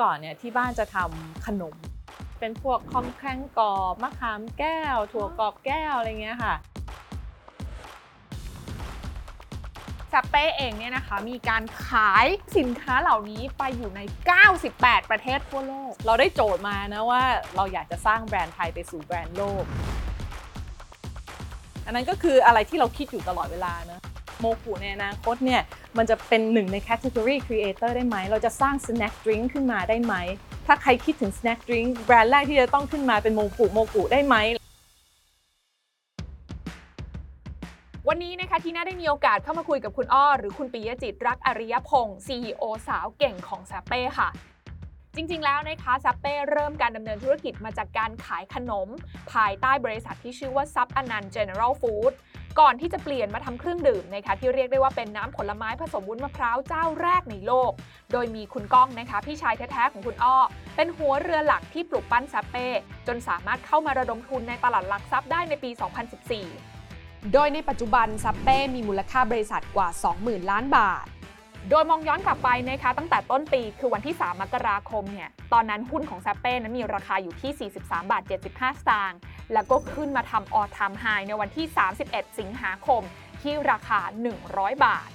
ก่อนเนี่ยที่บ้านจะทำขนม เป็นพวกคอมแครงกรอบมะขามแก้ว ถั่วกรอบแก้วอะไรเงี้ยค่ะซัปเป้เองเนี่ยนะคะมีการขายสินค้าเหล่านี้ไปอยู่ใน 98 ประเทศทั่วโลก เราได้โจทย์มานะว่าเราอยากจะสร้างแบรนด์ไทยไปสู่แบรนด์โลก อันนั้นก็คืออะไรที่เราคิดอยู่ตลอดเวลานะ โมกุในอนาคตเนี่ยมันจะเป็นหนึ่งในแคตตา o r y creator ได้ไหม เราจะสร้าง snack drink ขึ้นมาได้ไหม ถ้าใครคิดถึง snack drink แบรนด์แรกที่จะต้องขึ้นมาเป็นโมกุโมกุได้ไหมวันนี้นะคะที่น่าได้มีโอกาสเข้ามาคุยกับคุณอ้อ หรือคุณปิยจิตรักอริยพงศ์ CEO สาวเก่งของซัปเป้ค่ะ จริงๆ แล้วนะคะซัปเป้เริ่มการดำเนินธุรกิจมาจากการขายขนม ภายใต้บริษัทที่ชื่อว่าซับอนันต์ General Food ก่อนที่จะเปลี่ยนมาทำเครื่องดื่มนะคะที่เรียกได้ว่าเป็นน้ำผลไม้ผสมวุ้นมะพร้าวเจ้าแรกในโลก โดยมีคุณก้องนะคะพี่ชายแท้ๆของคุณอ้อ เป็นหัวเรือหลักที่ปลุกปั้นซาเป้จนสามารถเข้ามาระดมทุนในตลาดหลักทรัพย์ได้ในปี 2014 โดยในปัจจุบันซัปเป้มีมูลค่าบริษัทกว่า 20,000 ล้านบาท โดยมองย้อนกลับไปนะคะตั้งแต่ต้นปีคือวันที่ 3 มกราคมเนี่ยตอนนั้นหุ้นของซัปเป้นั้นมีราคาอยู่ที่ 43 บาท 75 สตางค์แล้วก็ขึ้นมาทำออทามไฮในวันที่ 31 สิงหาคมที่ราคา 100 บาท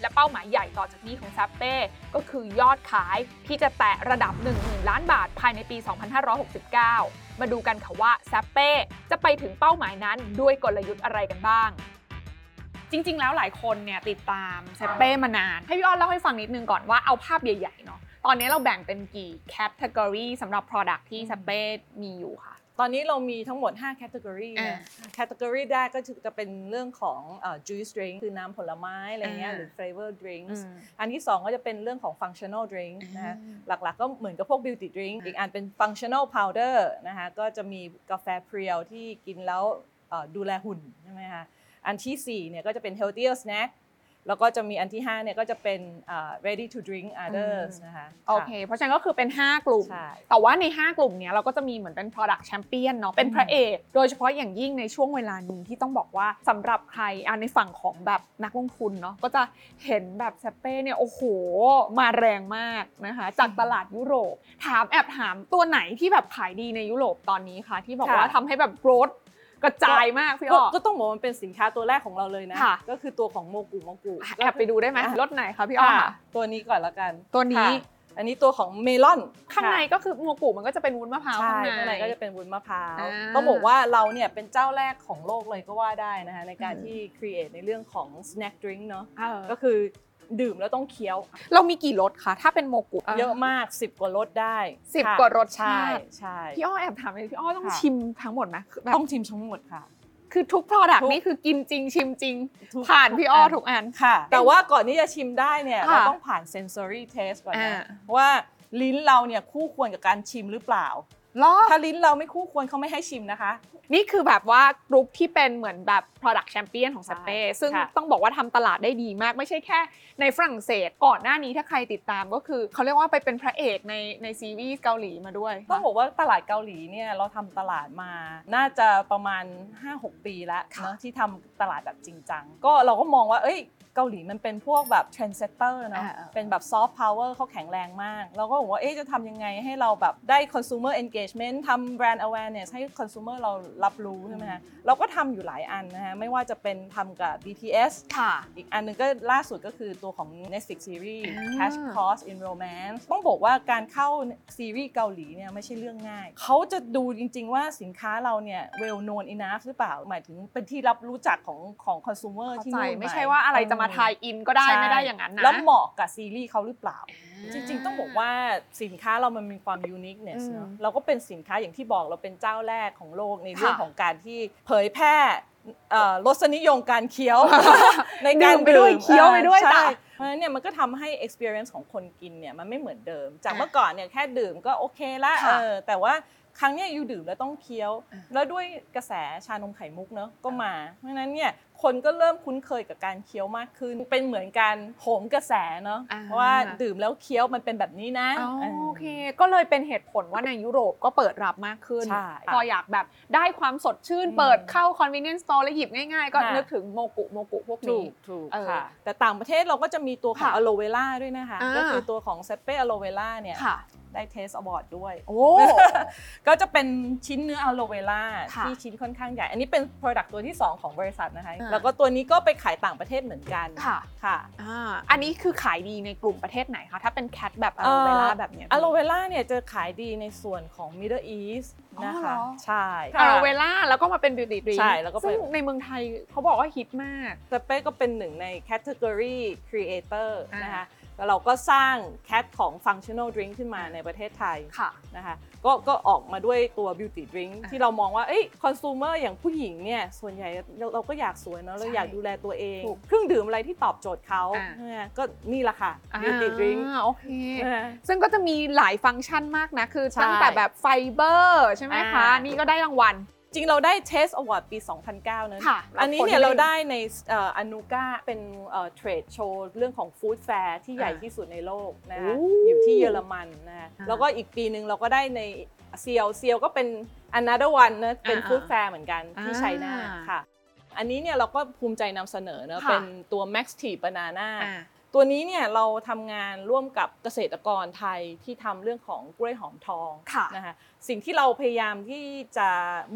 และเป้าหมายใหญ่ต่อจากนี้ของซัปเป้ก็คือยอดขายที่จะแตะระดับ 10,000 ล้านบาทภายในปี 2569 มาดูกันค่ะว่าซัปเป้จะไปถึงเป้าหมายนั้นด้วยกลยุทธ์อะไรกันบ้าง จริง ๆ แล้วหลายคนเนี่ยติดตามเซเป้มานาน ให้พี่อ้อนเล่าให้ฟังนิดนึงก่อนว่าเอาภาพใหญ่ๆเนาะตอนนี้เราแบ่งเป็นกี่แคตตากรีสำหรับ Product ที่เซเป้มีอยู่ค่ะ ตอนนี้เรามีทั้งหมด 5 category อ่านะ category แรกก็จะเป็นเรื่องของเอ่อ juice drink คือน้ำผลไม้อะไรเงี้ยอ่าหรือ flavor drinks อืมอันที่ 2 ก็จะเป็นเรื่องของ functional drink นะฮะอ่าหลักๆ ก็เหมือนกับพวก beauty drink อ่าอีกอันเป็น functional powder นะคะก็จะมีกาแฟเพรียวที่กินแล้วเอ่อดูแลหุ่นใช่ไหมคะ อันที่4เนี่ยก็จะเป็น healthier snack แล้วก็จะมีอันที่5เนี่ยก็จะเป็นเอ่อ ready to drink others นะคะโอเค เพราะฉะนั้นก็คือเป็น 5 กลุ่มใช่แต่ว่าใน 5 กลุ่มเนี้ยเราก็จะมีเหมือนเป็น Product Champion เนาะเป็นพระเอกโดยเฉพาะอย่างยิ่งในช่วงเวลานี้ที่ต้องบอกว่าสำหรับใครอะในฝั่งของแบบนักลงทุนเนาะก็จะเห็นแบบแซเป้เนี่ยโอ้โห มาแรงมากนะคะจากตลาดยุโรป ถามแอบถามตัวไหนที่แบบขายดีในยุโรปตอนนี้คะที่บอกว่าค่ะทำให้แบบโกรธกระจายมากพี่ก็อ้อก็ต้องบอกว่ามันเป็นสินค้าตัวแรกของเราเลยนะค่ะก็คือตัวของโมกุโมกุแอบไปดูได้ไหมอะรถไหนคะพี่อ้อค่ะค่ะตัวนี้ก่อนละกัน ตัวนี้ค่ะอันนี้ตัวของเมลอนข้างในก็คือโมกุมันก็จะเป็นวุ้นมะพร้าวใช่ข้างในข้างในก็จะเป็นวุ้นมะพร้าวอ่าต้องบอกว่าเราเนี่ยเป็นเจ้าแรกของโลกเลยก็ว่าได้นะคะในการอืมที่ create ในเรื่องของ snack drink เนาะเออก็คือ ดื่มแล้วต้องเคี้ยว เรามีกี่รสคะ ถ้าเป็นโมกุเยอะมาก 10 กว่ารสได้สิบค่ะกว่ารสชาใช่ติใช่ พี่อ้อแอบถามเลยพี่อ้อต้องค่ะ ชิมทั้งหมดไหมคือแบบต้องชิมทั้งหมดค่ะ คือทุก product ทุก นี่คือกินจริงชิมจริง ทุกผ่านพี่อ้อทุทุกกอัน ค่ะ แต่ว่าก่อนที่จะชิมได้เนี่ยค่ะเราต้องผ่าน sensory test ก่อนอ่านะว่าลิ้นเราเนี่ยคู่ควรกับการชิมหรือเปล่า แล้วถ้าลิ้นเราไม่คู่ควรเขาไม่ให้ชิมนะคะ นี่คือแบบว่ากรุ๊ปที่เป็นเหมือนแบบ product champion ของเซ็ปเป้ใช่ซึ่งค่ะต้องบอกว่าทำตลาดได้ดีมาก ไม่ใช่แค่ในฝรั่งเศสก่อนหน้านี้ถ้าใครติดตามก็คือ เขาเรียกว่าไปเป็นพระเอกในในซีรีส์เกาหลีมาด้วยต้องบอกว่าตลาดเกาหลีเนี่ยเราทำตลาดมา น่าจะประมาณ 5-6 ปีแล้วค่ะเนอะที่ทำตลาดแบบจริงจัง ก็เราก็มองว่าเอ้ย เกาหลีมันเป็นพวกแบบ trendsetter เนอะอ่าๆเป็นแบบ soft power เขาแข็งแรงมาก เราก็บอกว่าเอ๊ะจะทำยังไงให้เราแบบได้ consumer engagement ทำ brand awareness ให้ consumer เรารับรู้ใช่ไหมคะเราก็ทำอยู่หลายอันนะคะไม่ว่าจะเป็นทำกับ BTS ค่ะ อีกอันหนึงก็ล่าสุดก็คือตัวของ Netflix series อ่า Cash Cost in Romance ต้องบอกว่าการเข้าซีรีส์เกาหลีเนี่ยไม่ใช่เรื่องง่าย เขาจะดูจริง ๆ ว่าสินค้าเราเนี่ย well known enough หรือเปล่า หมายถึงเป็นที่รับรู้จักของของ consumer เข้าที่ใจนู่นหไม่ใช่ว่าอะไรจะมาทายอินก็ได้ใช่ไม่ได้อย่างนั้นนะแล้วเหมาะกับซีรีส์เขาหรือเปล่าอ่าจริง ๆ ต้องบอกว่าสินค้าเรามันมีความ uniqueness เนอะอืมเราก็เป็นสินค้าอย่างที่บอกเราเป็นเจ้าแรกของโลกในเรื่องค่ะของการที่เผยแพร่เอ่อรสนิยมการเคี้ยว ในการดื่มไปด้วยเคี้ยวไปด้วยใช่จ้ะเพราะฉะนั้นเนี่ยมันก็ทำให้ experience ของคนกินเนี่ยมันไม่เหมือนเดิม จากอะเมื่อก่อนเนี่ยแค่ดื่มก็โอเคละค่ะเออแต่ว่าครั้งเนี้ยยูดื่มแล้วต้องเคี้ยวอะแล้วด้วยกระแสชานมไข่มุกเนอะก็มา เพราะฉะนั้นเนี่ย คนก็เริ่มคุ้นเคยกับการเคี้ยวมากขึ้น เป็นเหมือนการโหมกระแสเนาะอ่าเพราะว่าดื่มแล้วเคี้ยวมันเป็นแบบนี้นะอ๋อเออ โอเค ก็เลยเป็นเหตุผลว่าในยุโรปก็เปิดรับมากขึ้น ใช่พออยากแบบได้ความสดชื่น อืมเปิดเข้า convenience store แล้วหยิบง่ายๆ ก็ค่ะ นึกถึงโมกุโมกุพวกถูนี้ กถูกเออค่ะ แต่ต่างประเทศเราก็จะมีตัวของค่ะอะโลเวล่าด้วยนะคะ อ่า ก็คือตัวของเซ็ปเป้ Aloe Vera เนี่ย ค่ะ ได้ Taste Award ด้วย โอ้ ก็จะเป็นชิ้นเนื้ออะโลเวล่าค่ะที่ชิ้นค่อนข้างใหญ่ อันนี้เป็น Product ตัวที่ 2 ของบริษัทนะคะ อ่า แล้วก็ตัวนี้ก็ไปขายต่างประเทศเหมือนกัน ค่ะค่ะอ่าอันนี้คือขายดีในกลุ่มประเทศไหนคะ ถ้าเป็นแคทแบบอะโลเวล่าแบบเนี้ยอะโลเวล่าเนี่ยจะขายดีในส่วนของ Middle East อ๋อนะคะเหรอใช่ อะโลเวล่าแล้วก็มาเป็นบิวตี้ดริงใช่แล้วก็เป็น ซึ่งในเมืองไทยเขาบอกว่าฮิตมาก สเป้ก็เป็นหนึ่งใน Category Creator อ่านนะคะ แล้วเราก็สร้างแคทของ Functional Drink ขึ้นมาในประเทศไทยค่ะนะคะก็ก็ออกมาด้วยตัว beauty drink อะที่เรามองว่าเอ้ยคอน sumer อย่างผู้หญิงเนี่ยส่วนใหญ่เราเราก็อยากสวยเนอะเราใช่อยากดูแลตัวเองถูกเครื่องดื่มอะไรที่ตอบโจทย์เขาอะเนี่ยก็นี่แหละค่ะ beauty drink อ่าโอเคนะคะซึ่งก็จะมีหลายฟังก์ชันมากนะ คือใช่ตั้งแต่แบบไฟเบอร์ใช่ไหมคะอ่านี่นี่ก็ได้รางวัล จริงเราได้ Taste Award ปี 2009 นั้น ค่ะอันนี้แล้วคนเนี่ยที่เราได้ใน Anuga เป็น trade show เรื่องของ food fair ที่ใหญ่อ่าที่สุดในโลกนะคะโอ้อยู่ที่เยอรมันนะคะอ่าแล้วก็อีกปีหนึ่งเราก็ได้ในเซียวเซียวก็เป็น another one นะเป็นอ่า food fair เหมือนกันที่อ่า China ค่ะ อันนี้เนี่ยเราก็ภูมิใจนำเสนอเนอะค่ะเป็นตัว Max Tea Banana อ่าตัวนี้เนี่ยเราทำงานร่วมกับเกษตรกรไทยที่ทำเรื่องของกล้วยหอมทองค่ะนะคะ สิ่งที่เราพยายามที่จะ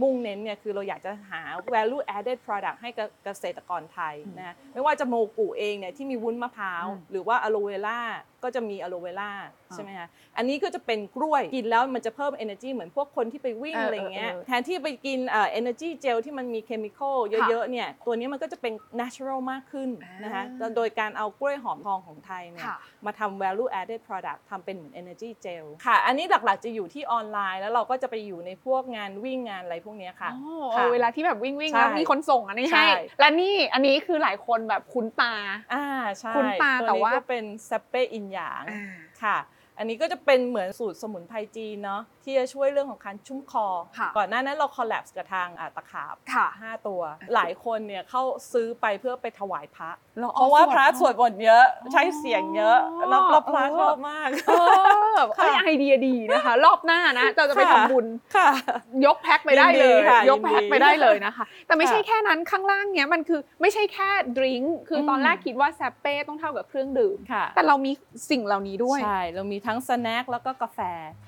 มุ่งเน้นเนี่ยคือเราอยากจะหา value added product ให้กับเกษตรกรไทยนะคะไม่ว่าจะโมกุเองเนี่ยที่มีวุ้นมะพร้าวอืมหรือว่าอะโลเวล่าก็จะมีอะโลเวล่าใช่ไหมคะอันนี้ก็จะเป็นกล้วยกินแล้วมันจะเพิ่ม energy เหมือนพวกคนที่ไปวิ่งเออออะไรเงี้ยเออแทนที่ไปกินเอ่อ energy gel ที่มันมีเคมีคอลเยอะๆเนี่ยตัวนี้มันก็จะเป็น natural มากขึ้นนะคะอ่าโดยการเอากล้วยหอมทองของไทยเนี่ยค่ะมาทำ value added product ทำเป็นเหมือน energy gel ค่ะ อันนี้หลักๆจะอยู่ที่ออนไลน์แล้วเราก็จะไปอยู่ในพวกงานวิ่งงานอะไรพวกเนี้ยค่ะอ๋อค่ะเออเวลาที่แบบวิ่งวิ่งใช่แล้วมีคนส่งอันนี้ใช่ให้และนี่อันนี้คือหลายคนแบบคุ้นตา อ่าใช่คุ้นตาตัวแต่นี้ว่าก็เป็นสเปรย์อินหยาง อ่า ค่ะ อันนี้ก็จะเป็นเหมือนสูตรสมุนไพรจีนเนาะที่จะช่วยเรื่องของการชุ่มคอ ค่ะก่อนหน้านั้นเราคอลแลบกับทางอ่าตะขาบค่ะ5ตัว หลายคนเนี่ยเข้าซื้อไปเพื่อไปถวายพระหรอเพราะว่าพระสวดบทเยอะอ๋อใช้เสียงเยอะแล้วแล้วพระชอบมาก เออเอ้ยค่ะ ไอเดียดีนะคะ รอบหน้านะเราจะไปค่ะทำบุญ ค่ะ ยกแพ็คไปได้เลยยินดีค่ะยกแพ็คยินดีไปได้เลยนะคะ แต่ไม่ใช่ค่ะแค่นั้นข้างล่างเนี้ยมันคือไม่ใช่แค่ดริงก์คืออม ตอนแรกคิดว่าแซปเป้ต้องเท่ากับเครื่องดื่ม ค่ะแต่เรามีสิ่งเหล่านี้ด้วย ใช่เรามีทั้งสแน็คแล้วก็กาแฟ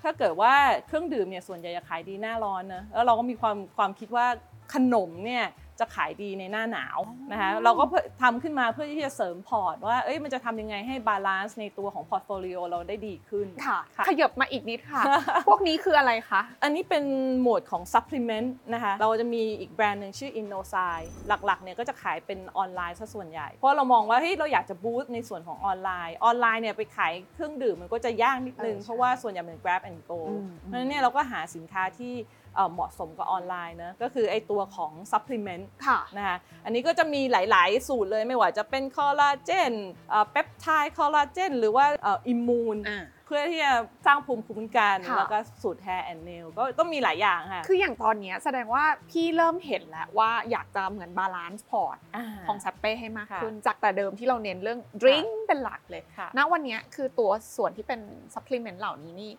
ถ้าเกิดว่าเครื่องดื่มเนี่ยส่วนใหญ่จะขายดีหน้าร้อนนะแล้วเราก็มีความความคิดว่าขนมเนี่ย จะขายดีในหน้าหนาวนะคะอ๋อเราก็เพื่อทำขึ้นมาเพื่อที่จะเสริมพอร์ตว่าเอ้ยมันจะทำยังไงให้ balance ในตัวของ portfolio เราได้ดีขึ้นค่ะค่ะขยับมาอีกนิดค่ะ พวกนี้คืออะไรคะอันนี้เป็นหมวดของ supplement นะคะเราจะมีอีกแบรนด์หนึ่งชื่อ InnoSign หลักๆเนี่ยก็จะขายเป็นออนไลน์ซะส่วนใหญ่ เพราะเรามองว่าเฮ้ยเราอยากจะ boost ในส่วนของออนไลน์ออนไลน์เนี่ยไปขายเครื่องดื่มมันก็จะยากนิดนึงเออใช่เพราะว่าส่วนใหญ่เป็น Grab and Go อืมเพราะฉะนั้นเนี่ยเราก็หาสินค้าที่ เอ่อเหมาะสมกับออนไลน์นะก็คือไอตัวของ supplement ค่ะนะคะอันนี้ก็จะมีหลาย ๆ สูตรเลยไม่ว่าจะเป็นคอลลาเจนเปปไทด์คอลลาเจนหรือว่า immune อ่าเพื่อที่จะสร้างภูมิคุ้มกันค่ะแล้วก็สูตร hair and nail ก็ก็มีหลายอย่างค่ะ คืออย่างตอนเนี้ยแสดงว่าพี่เริ่มเห็นแล้วว่าอยากจะเหมือน balance พอร์ตาของเซ็ปเป้ให้มากค่ะขึ้นจากแต่เดิมที่เราเน้นเรื่อง drink เป็นหลักเลยค่ะณวันเนี้ยคือตัวส่วนที่เป็นsupplement เหล่านี้นี่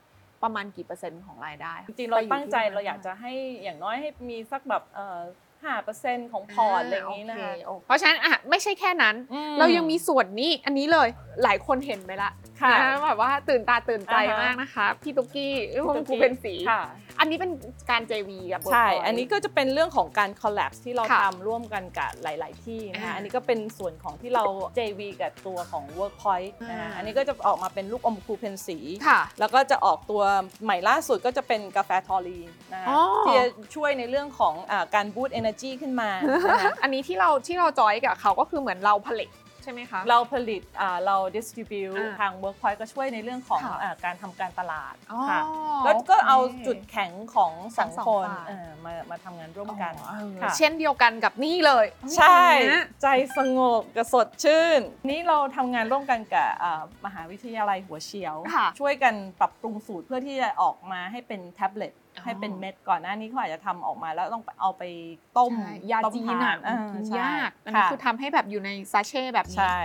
ประมาณกี่เปอร์เซ็นต์ของรายได้จริงๆเราไปอยู่ตั้งใจที่เราอยากจะให้อย่างน้อยให้มีสักแบบ เอ่อห้าเปอร์เซ็นต์ของพอร์ตอะไรอย่างนี้นะคะ โอเเพราะฉะนั้นอะไม่ใช่แค่นั้น อืมเรายังมีส่วนนี้อันนี้เลยหลายคนเห็นไปละค่ะนะแบบว่าตื่นตาตื่นใจอ่าฮะ มากนะคะ พี่ตุ๊กกี้พี่วงตุ๊กกูกี้เป็นสี ค่ะ อันนี้เป็นการ JV กับใช่ Workpoint อันนี้ก็จะเป็นเรื่องของการ collab ที่เราค่ะทำร่วมกันกับหลาย ๆ ที่นะคะ อ่าอันนี้ก็เป็นส่วนของที่เรา JV กับตัวของ Workpoint นะคะ อ่า อันนี้ก็จะออกมาเป็นลูกอมครูเพนสี ค่ะ แล้วก็จะออกตัวใหม่ล่าสุดก็จะเป็นกาแฟทอรีนนะคะอ๋อที่จะช่วยในเรื่องของอาการบูต energy ขึ้นมานะคะอันนี้ที่เราที่เราจอยกับเขาก็คือเหมือนเราผลิตใช่ไหมคะ เราผลิตอ่าเรา distribute อ่าทาง Workpoint ก็ช่วยในเรื่องของค่ะอาการทำการตลาดอ๋อ ค่ะก็ก็โคเอาจุดแข็งของสองทั้งสองคนฝ่าย เอ่อมามาทำงานร่วมกัน อ๋อเออค่ะ เช่นเดียวกันกับนี่เลยใช่ นะ ใจสงบกับสดชื่น นี่เราทำงานร่วมกันกับอ่ามหาวิทยาลัยหัวเฉียว ค่ะ ช่วยกันปรับปรุงสูตรเพื่อที่จะออกมาให้เป็นแท็บเล็ตอ๋อ ให้เป็นเม็ดก่อนหน้านี้เขาอาจจะทำออกมาแล้วต้องเอาไปต้มใช่ยาต้มจีนทาอะนอ่กินใช่ยากอันนี้ค่ะคือทำให้แบบอยู่ในซาเช่แบบนี้ใช่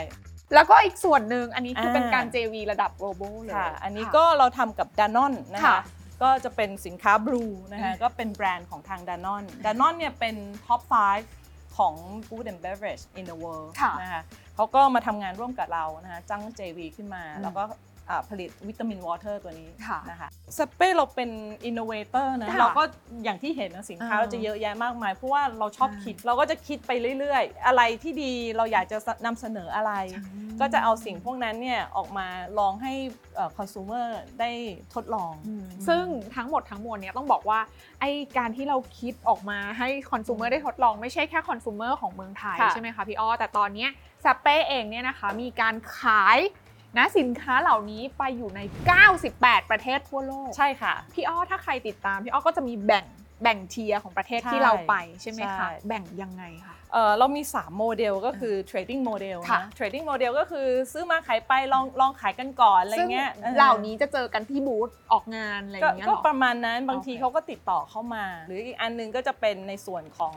แล้วก็อีกส่วนหนึ่งอันนี้คือเป็นอ่าการ JV ระดับ global เลยค่ะ อันนี้ค่ะก็เราทำกับดานอนนะค่ะคะก็จะเป็นสินค้าบลูนะคะอืมก็เป็นแบรนด์ของทาง Danone Danone เนี่ยเป็น top 5 ของ Food and Beverage in the world ค่ะนะคะเขาก็มาทำงานร่วมกับเรานะคะจ้าง JV ขึ้นมาอืมแล้วก็อ่า ผลิต vitamin water ตัวนี้ค่ะนะคะเซ็ปเป้เราเป็น innovator นะค่ะเราก็อย่างที่เห็นนะสินค้าอ่าเราจะเยอะแยะมากมาย เพราะว่าเราชอบอ่าคิดเราก็จะคิดไปเรื่อยๆ อะไรที่ดีเราอยากจะนำเสนออะไร ก็จะเอาสิ่งพวกนั้นเนี่ยออกมาลองให้consumer ได้ทดลอง ซึ่งทั้งหมดทั้งมวลเนี่ยต้องบอกว่าไอการที่เราคิดออกมาให้คอน sumer ได้ทดลองไม่ใช่แค่คอน sumer ของเมืองไทยค่ะใช่ไหมคะพี่อ้อแต่ตอนเนี้เซ็ปเป้เองเนี่ยนะคะมีการขาย นะสินค้าเหล่านี้ไปอยู่ใน 98 ประเทศทั่วโลก ใช่ค่ะ พี่อ้อถ้าใครติดตาม พี่อ้อก็จะมีแบ่งแบ่ง tier ของประเทศใช่ที่เราไปใช่ไหมใช่คะ แบ่งยังไงคะเอ่อเรามี 3 โมเดลก็คือ trading model ค่ะนะ trading model ก็คือซื้อมาขายไปลองลองขายกันก่อนอะไรซึ่งเงี้ยออเหล่านี้จะเจอกันที่บูธออกงานอะไรอก็ย่างเงี้ยก็เหรอประมาณนั้นบางทีโอเคเขาก็ติดต่อเข้ามา หรืออีกอันหนึงก็จะเป็นในส่วนของ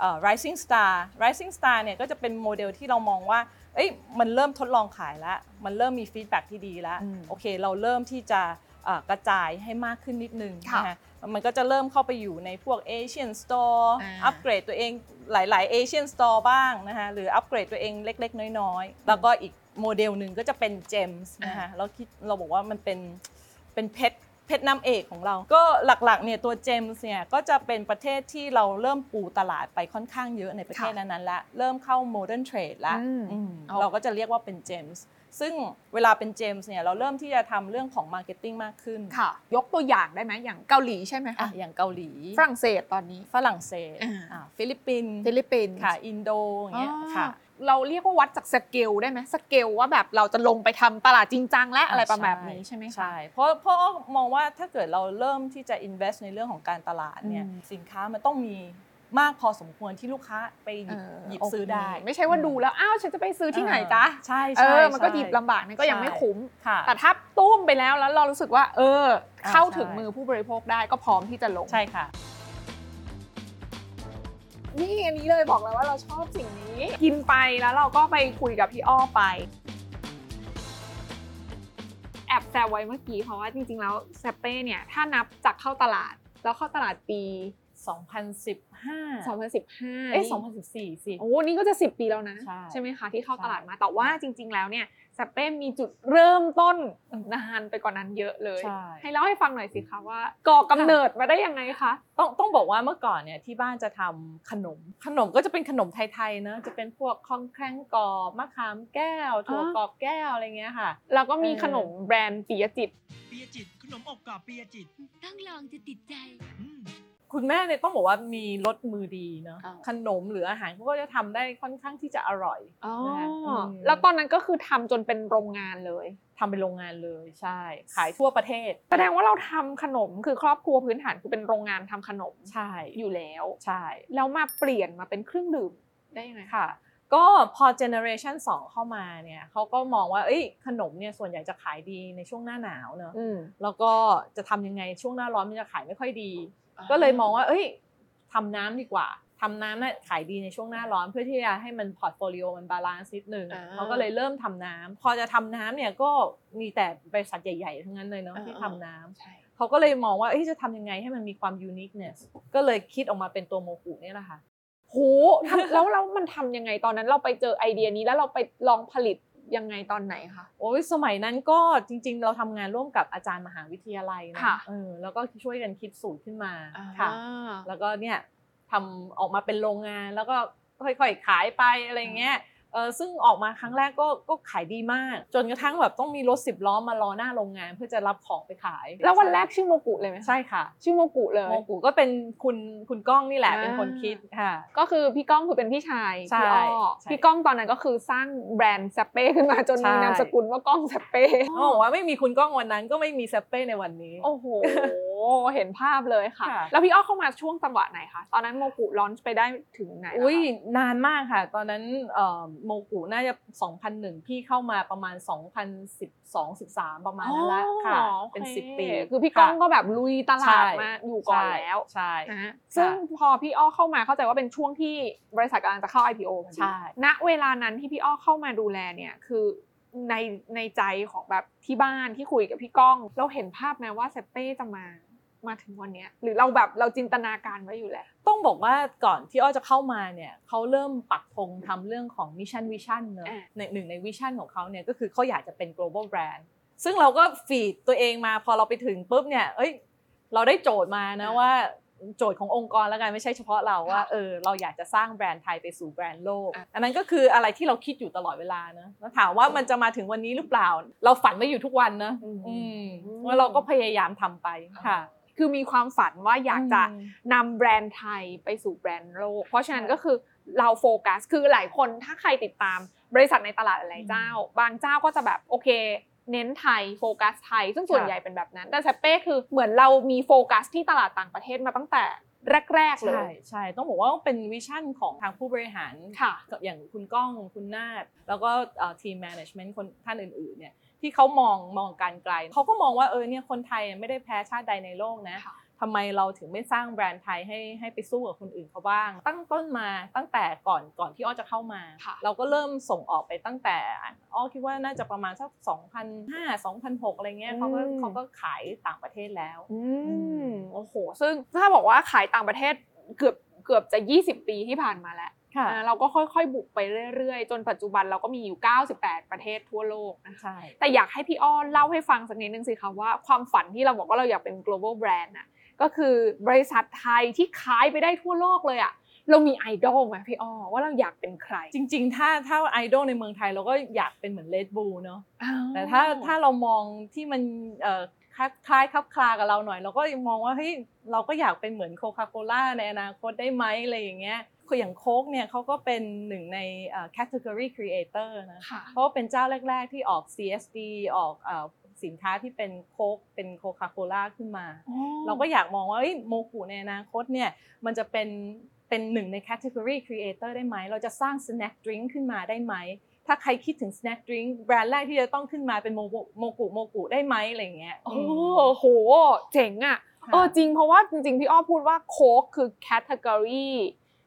เอ่อ rising star rising star เนี่ยก็จะเป็นโมเดลที่เรามองว่า เอ้ยมันเริ่มทดลองขายแล้ว มันเริ่มมีฟีดแบ็ที่ดีแล้วอืมโอเค เราเริ่มที่จะเอ่อกระจายให้มากขึ้นนิดนึงค่ะนะคะมันก็จะเริ่มเข้าไปอยู่ในพวก Asian Store อ่าอัปเกรดตัวเองหลายๆ Asian Store บ้างนะคะหรืออัปเกรดตัวเองเล็ก ๆ น้อย ๆ แล้วก็อีกโมเดลหนึ่งก็จะเป็น Gems นะคะเราคิดเราบอกว่ามันเป็นเป็นเพชร เพชรน้ำเอกของเรา ก็หลักๆเนี่ยตัว Gems เนี่ยก็จะเป็นประเทศที่เราเริ่มปูตลาดไปค่อนข้างเยอะในประเทศค่ะนั้นๆแล้วเริ่มเข้า modern trade แล้วอืมอืมเอาเราก็จะเรียกว่าเป็น Gems ซึ่งเวลาเป็น Gems เนี่ยเราเริ่มที่จะทำเรื่องของ marketing มากขึ้นค่ะ ยกตัวอย่างได้ไหมอย่างเกาหลีใช่ไหมอะคะอย่างเกาหลี ฝรั่งเศสตอนนี้ ฝรั่งเศสอ่าอะฟิลิปปินส์ฟิลิปปินส์ค่ะ อินโดอย่างเงี้ยอ๋อค่ะ เราเรียกว่าวัดจากสเกลได้ไหมสเกลว่าแบบเราจะลงไปทำตลาดจริงจังและอะไรประมาณนี้ใช่ไหมคะใช่เพราะเพราะมองว่าถ้าเกิดเราเริ่มที่จะ invest ในเรื่องของการตลาดเนี่ยอืมสินค้ามันต้องมีมากพอสมควรที่ลูกค้าไปหยิบเออหยิบโเคซื้อได้ ไม่ใช่ว่าดูแล้วอ้าวฉันจะไปซื้อที่ไหนจ๊ะใช่เอใช่อมันก็ใช่หยิบลำบากนั่นก็ยังไม่ใช่คุ้มค่ะแต่ถ้าคุ้มไปแล้วแล้วเรารู้สึกว่า เอออ่าเข้าถึงใช่มือผู้บริโภคได้ก็พร้อมที่จะลงใช่ค่ะ นี่อันนี้เลยบอกแล้วว่าเราชอบสิ่งนี้ กินไปแล้วเราก็ไปคุยกับพี่อ้อไป แอบแซวไว้เมื่อกี้เพราะว่าจริงๆแล้วแซเป้เนี่ยถ้านับจากเข้าตลาดแล้วเข้าตลาดปี 2015 2015 เอ้ยนี่2014 สิ โอ้ นี่ก็จะ 10 ปีแล้วนะ ใช่ไหมคะที่เข้าใช่ตลาดมา แต่ว่าจริง ๆ แล้วเนี่ย แซเป้มีจุดเริ่มต้นนานไปกว่านนั้นเยอะเลยใช่ให้เล่าให้ฟังหน่อยสิคะว่าก่อกำเนิดมาได้ยังไงคะต้องต้องบอกว่าเมื่อก่อนเนี่ยที่บ้านจะทำขนม ขนมก็จะเป็นขนมไทยๆเนอะจะเป็นพวกคองแครงกรอบมะขามแก้วถั่วอ๋อกรอบแก้วอะไรเงี้ยค่ะ แล้วก็มีเออขนมแบรนด์ปิยจิตปียจิต ขนมอบกรอบปียจิต ต้องลองจะติดใจอืม คุณแม่เนี่ยต้องบอกว่ามีรสมือดีเนาะอ้าว ขนมหรืออาหารเขาก็จะทำได้ค่อนข้างที่จะอร่อย อ๋อนะคะอืมแล้วตอนนั้นก็คือทำจนเป็นโรงงานเลย ทำเป็นโรงงานเลยใช่ ขายทั่วประเทศแสดงว่าเราทำขนมคือครอบครัวพื้นฐานคือเป็นโรงงานทำขนมใช่อยู่แล้ว ใช่ แล้วมาเปลี่ยนมาเป็นเครื่องดื่มได้ยังไงคะ ค่ะ ก็พอเจเนอเรชัน2เข้ามาเนี่ยเขาก็มองว่าเอ้ยขนมเนี่ยส่วนใหญ่จะขายดีในช่วงหน้าหนาวเนอะอืม แล้วก็จะทำยังไงช่วงหน้าร้อนมันจะขายไม่ค่อยดี ก็เลยมองว่า เอ้ยทำน้ำดีกว่าทำน้ำน่ะขายดีในช่วงหน้าร้อนเพื่อที่จะให้มัน portfolio มัน balance นิดนึงอ่าเขาก็เลยเริ่มทำน้ำพอจะทำน้ำเนี่ยก็มีแต่บริษัทใหญ่ๆทั้งนั้นเลยเนาะอ่าที่ทำน้ำใช่เขาก็เลยมองว่าเอ้ยจะทำยังไงให้มันมีความ uniqueness ก็เลยคิดออกมาเป็นตัวโมกุเนี่ยแหละค่ะโหทำแล้วแล้วมันทำยังไงตอนนั้นเราไปเจอไอเดียนี้แล้วเราไปลองผลิต ยังไงตอนไหนคะโอ้ยสมัยนั้นก็จริง ๆ เราทำงานร่วมกับอาจารย์มหาวิทยาลัยนะค่ะเออแล้วก็ช่วยกันคิดสูตรขึ้นมาค่ะอ่าแล้วก็เนี่ยทำออกมาเป็นโรงงานแล้วก็ค่อยๆขายไปอะไรเงี้ยเออ ซึ่งออกมาครั้งแรกก็ก็ขายดีมาก จนกระทั่งแบบต้องมีรถสิบล้อมารอหน้าโรงงานเพื่อจะรับของไปขาย แล้ววันแรกชื่อโมกุเลยไหมคะใช่ค่ะ ชื่อโมกุเลยโมกุก็เป็นคุณคุณก้องนี่แหละอ่าเป็นคนคิดค่ะก็คือพี่ก้องคือเป็นพี่ชายใช่พี่อ้อใช่พี่ก้องตอนนั้นก็คือสร้างแบรนด์แซปเป้ขึ้นมาจนใช่มีนามสกุลว่าก้องแซปเป้เขาบอกว่าไม่มีคุณก้องวันนั้นก็ไม่มีเซเป้ในวันนี้ โอ้โห เห็นภาพเลยค่ะ ค่ะ แล้วพี่อ้อเข้ามาช่วงจังหวะไหนคะตอนนั้นโมกุลอนช์ไปได้ถึงไหนแล้วคะ อุ้ยนานมากค่ะ ตอนนั้นเอ่อโมกุน่าจะ 2001 พี่เข้ามาประมาณ 2012 13 ประมาณนั้นละค่ะ อ๋อโอคเป็น 10 ปีคือพี่ก้องค่ะก็แบบลุยตลาใช่ดมาอยู่ก่อนแล้วใช่นะฮะซึ่งพอพี่อ้อเข้ามาเข้าใจว่าเป็นช่วงที่บริษัทกำลังจะเข้า IPO พอดีใช่ ณเวลานั้นที่พี่อ้อเข้ามาดูแลเนี่ยคือในในใจของแบบที่บ้านที่คุยกับพี่ก้อง เราเห็นภาพไหมว่าเซเป้จะมา มาถึงวันเนี้ยหรือเราแบบเราจินตนาการไว้อยู่แล้ว ต้องบอกว่าก่อนที่อ้อจะเข้ามาเนี่ยเขาเริ่มปักธงทำเรื่องของ mission vision เนอะอ่าในหนึ่งใน vision ของเขาเนี่ยก็คือเขาอยากจะเป็น global brand ซึ่งเราก็ feed ตัวเองมาพอเราไปถึงปุ๊บเนี่ยเอ้ยเราได้โจทย์มานะอ่าว่าโจทย์ขององค์กรแล้วกันไม่ใช่เฉพาะเราว่าค่ะเออเราอยากจะสร้างแบรนด์ไทยไปสู่แบรนด์โลกอะอันนั้นก็คืออะไรที่เราคิดอยู่ตลอดเวลานะแล้วถามว่ามันจะมาถึงวันนี้หรือเปล่า เราฝันไว้อยู่ทุกวันนะอืมอืมว่าเราก็พยายามทำไปค่ะ คือมีความฝันว่าอยากจะอืมนำแบรนด์ไทยไปสู่แบรนด์โลก เพราะฉะนั้นใช่ก็คือเราโฟกัส คือหลายคนถ้าใครติดตามบริษัทในตลาดหลายๆเจ้า บางเจ้าก็จะแบบโอเคเน้นไทยโฟกัสไทย ซึ่งส่วนค่ะใหญ่เป็นแบบนั้น แต่แซเป้คือเหมือนเรามีโฟกัสที่ตลาดต่างประเทศมาตั้งแต่แรกๆเลใช่ยใช่ต้องบอกว่าเป็นวิชั่นของทางผู้บริหารค่ะอย่างคุณก้องคุณนาฏแล้วก็ทีมแมネจเมนต์คนท่านอื่นๆเนี่ย ที่เขามองมองการไกลเขาก็มองว่าเออเนี่ยคนไทยไม่ได้แพ้ชาติใดในโลกนะค่ะทำไมเราถึงไม่สร้างแบรนด์ไทยให้ให้ไปสู้กับคนอื่นเขาบ้าง ตั้งต้นมาตั้งแต่ก่อนก่อนที่อ้อจะเข้ามาค่ะเราก็เริ่มส่งออกไปตั้งแต่อ้อคิดว่าน่าจะประมาณสัก2005 2006 อะไรเงี้ยเขาก็อืมเขาก็ขายต่างประเทศแล้วอืมมโอ้โห ซึ่งถ้าบอกว่าขายต่างประเทศเกือบเกือบจะ 20 ปีที่ผ่านมาแล้วค่ะอ่า เราก็ค่อยๆ บุกไปเรื่อยๆ จนปัจจุบันเราก็มีอยู่ 98 ประเทศทั่วโลกนะคะใช่แต่อยากให้พี่อ้อเล่าให้ฟังสักนิดนึงสิคะว่าความฝันที่เราบอกว่าเราอยากเป็น global brand น่ะก็คือบริษัทไทยที่ขายไปได้ทั่วโลกเลยอะเรามีไอดอลไหมพี่อ้อว่าเราอยากเป็นใคร จริง ๆ ถ้าถ้าไอดอลในเมืองไทยเราก็อยากเป็นเหมือนเลดบูเนาะอ้าวแต่ถ้าถ้าเรามองที่มันเอ่อคล้ายคล้ายคลับคลากับเราหน่อย เราก็ยังมองว่าเฮ้ยเราก็อยากเป็นเหมือนโคคาโคล่าในอนาคตได้ไหมอะไรอย่างเงี้ย คืออย่างโค้กเนี่ยเขาก็เป็นหนึ่งในเอ่อ category creator นะค่ะเพราะว่าเป็นเจ้าแรก ๆ ที่ออก CSD ออกเอ่อสินค้าที่เป็นโค้กเป็นโคคาโคล่าขึ้นมา เราก็อยากมองว่าเอ้ยโมกุในอนาคตเนี่ยมันจะเป็นเป็นหนึ่งใน category creator ได้ไหม เราจะสร้าง snack drink ขึ้นมาได้ไหม ถ้าใครคิดถึง snack drink แบรนด์แรกที่จะต้องขึ้นมาเป็นโมกุโมกุโมกุได้ไหมอะไรอย่างเงี้ย โอ้โห เจ๋งอะค่ะ เออจริงเพราะว่าจริงๆ พี่อ้อพูดว่าโค้กคือ category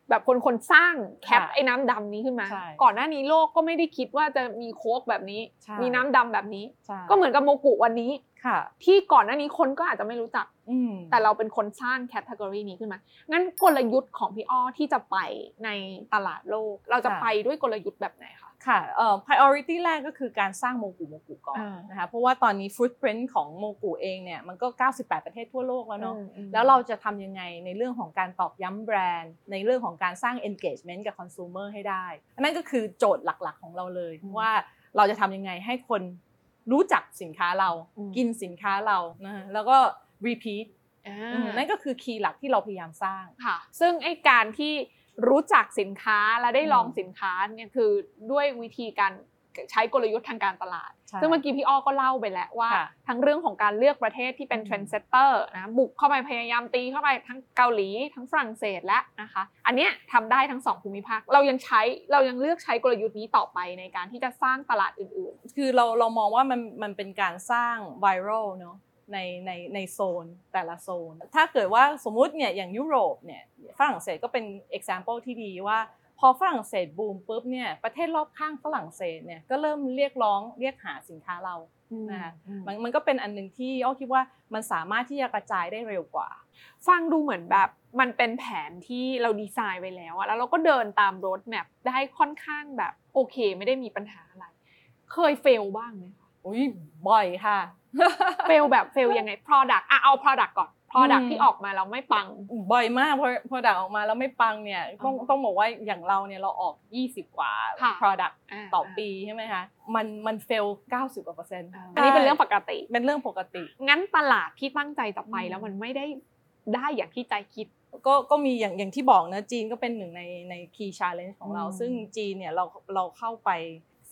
แบบคนคนสร้าง cat ค่ะไอ้น้ำดำนี้ขึ้นมาใช่ก่อนหน้านี้โลกก็ไม่ได้คิดว่าจะมีโค้กแบบนี้ใช่มีน้ำดำแบบนี้ใช่ก็เหมือนกับโมกุวันนี้ค่ะ ที่ก่อนหน้านี้คนก็อาจจะไม่รู้จักอืมแต่เราเป็นคนสร้าง category นี้ขึ้นมา งั้นกลยุทธ์ของพี่อ้อที่จะไปในตลาดโลก เราจะค่ะไปด้วยกลยุทธ์แบบไหนคะ ค่ะเอ่อ priority แรกก็คือการสร้างโมกุโมกุก่อนอ่านนะคะเพราะว่าตอนนี้ footprint ของโมกุเองเนี่ยมันก็ 98 ประเทศทั่วโลกแล้วเนาะอืมอืมแล้วเราจะทำยังไงในเรื่องของการตอกย้ำแบรนด์ ในเรื่องของการสร้าง engagement กับ consumer ให้ได้อันนั้นก็คือโจทย์หลักๆของเราเลยอืมว่าเราจะทำยังไงให้คนรู้จักสินค้าเราอืมกินสินค้าเรานะฮะแล้วก็ repeat อ่าอืมนั่นก็คือ key หลักที่เราพยายามสร้างค่ะซึ่งไอ้การที่ รู้จักสินค้าและได้ลองอืมสินค้าเนี่ยคือด้วยวิธีการใช้กลยุทธ์ทางการตลาดใช่ซึ่งเมื่อกี้พี่อ้อก็เล่าไปแล้วว่าค่ะทั้งเรื่องของการเลือกประเทศที่เป็นอืม trendsetter นะบุกเข้าไปพยายามตีเข้าไปทั้งเกาหลีทั้งฝรั่งเศสและนะคะ อันเนี้ยทำได้ทั้งสองภูมิภาค เรายังใช้เรายังเลือกใช้กลยุทธ์นี้ต่อไปในการที่จะสร้างตลาดอื่นคือเราเรามองว่ามันมันเป็นการสร้าง viral เนาะ ในในในโซนแต่ละโซน ถ้าเกิดว่าสมมุติเนี่ยอย่างยุโรปเนี่ยฝรั่งเศสก็เป็น example ที่ดีว่า พอฝรั่งเศสบูมปุ๊บเนี่ยประเทศรอบข้างฝรั่งเศสเนี่ยก็เริ่มเรียกร้องเรียกหาสินค้าเราๆนะคะอืมมันมันก็เป็นอันหนึ่งที่อ้อคิดว่ามันสามารถที่จะกระจายได้เร็วกว่า ฟังดูเหมือนแบบมันเป็นแผนที่เราดีไซน์ไว้แล้วอะแล้วเราก็เดินตามรถแมพได้ค่อนข้างแบบโอเค ไม่ได้มีปัญหาอะไร เคยเฟลบ้างไหมคะอุ้ยบ่อยค่ะ เฟลแบบเฟลยังไง product อะเอา product ก่อน product อืมที่ออกมาเราไม่ปัง บ่อยมากพอพอดักออกมาแล้วไม่ปังเนี่ยต้องอ๋อต้องบอกว่าอย่างเราเนี่ยเราออก 20 กว่าค่ะ product าต่อปีใช่ไหมคะ มันมันเฟล 90กว่าเปอร์เซ็นต์อันนี้เป็นเรื่องปกติ เป็นเรื่องปกติ งั้นตลาดที่ตั้งใจจะไปอืมแล้วมันไม่ได้ได้อย่างที่ใจคิดก็ก็มีอย่างอย่างที่บอกนะจีนก็เป็นหนึ่งในใน key challenge ของเราอืมซึ่งจีนเนี่ยเราเราเข้าไป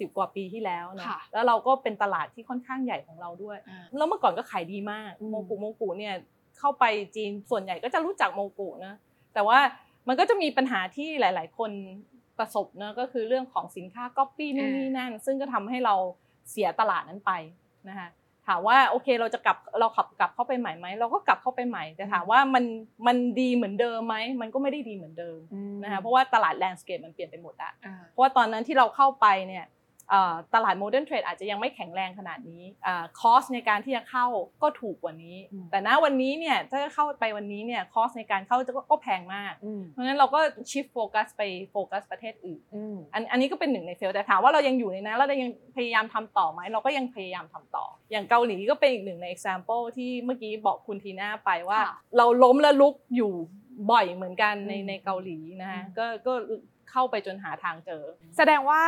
10กว่าปีที่แล้วเนอะค่ะแล้วเราก็เป็นตลาดที่ค่อนข้างใหญ่ของเราด้วยแล้วเมื่อก่อนก็ขายดีมากอืม โมกุโมกุเนี่ยเข้าไปจีนส่วนใหญ่ก็จะรู้จักโมกุนะแต่ว่ามันก็จะมีปัญหาที่หลาย ๆ คนประสบนะก็คือเรื่องของสินค้าก๊อปปี้นู่นนี่นั่น ซึ่งก็ทำให้เราเสียตลาดนั้นไปนะคะถามว่าโอเคเราจะกลับเราขับกลับเข้าไปใหม่ไหมเราก็กลับเข้าไปใหม่ แต่ถามว่ามันมันดีเหมือนเดิมไหมมันก็ไม่ได้ดีเหมือนเดิมนะคะเพราะว่าตลาด landscape มันเปลี่ยนไปหมดอะ อ่า เพราะว่าตอนนั้นที่เราเข้าไปเนี่ยเอ่อ ตลาด modern trade อาจจะยังไม่แข็งแรงขนาดนี้ cost ในการที่จะเข้าก็ถูกกว่านี้อืมแต่ณวันนี้เนี่ยถ้าเข้าไปวันนี้เนี่ย cost ในการเข้าจะก็ก็แพงมากอืมเพราะฉะนั้นเราก็ shift focus ไปโฟกัสประเทศอื่นอืมอันอันนี้ก็เป็นหนึ่งในเฟลแต่ถามว่าเรายังอยู่ในนั้นแล้วเรายังพยายามทำต่อไหมเราก็ยังพยายามทำต่อ อย่างเกาหลีก็เป็นอีกหนึ่งใน example ที่เมื่อกี้บอกคุณทีน่าไปว่าค่ะเราล้มและลุกอยู่บ่อยเหมือนกันในอืมในเกาหลีนะฮะอืมก็ก็เข้าไปจนหาทางเจอ แสดงว่า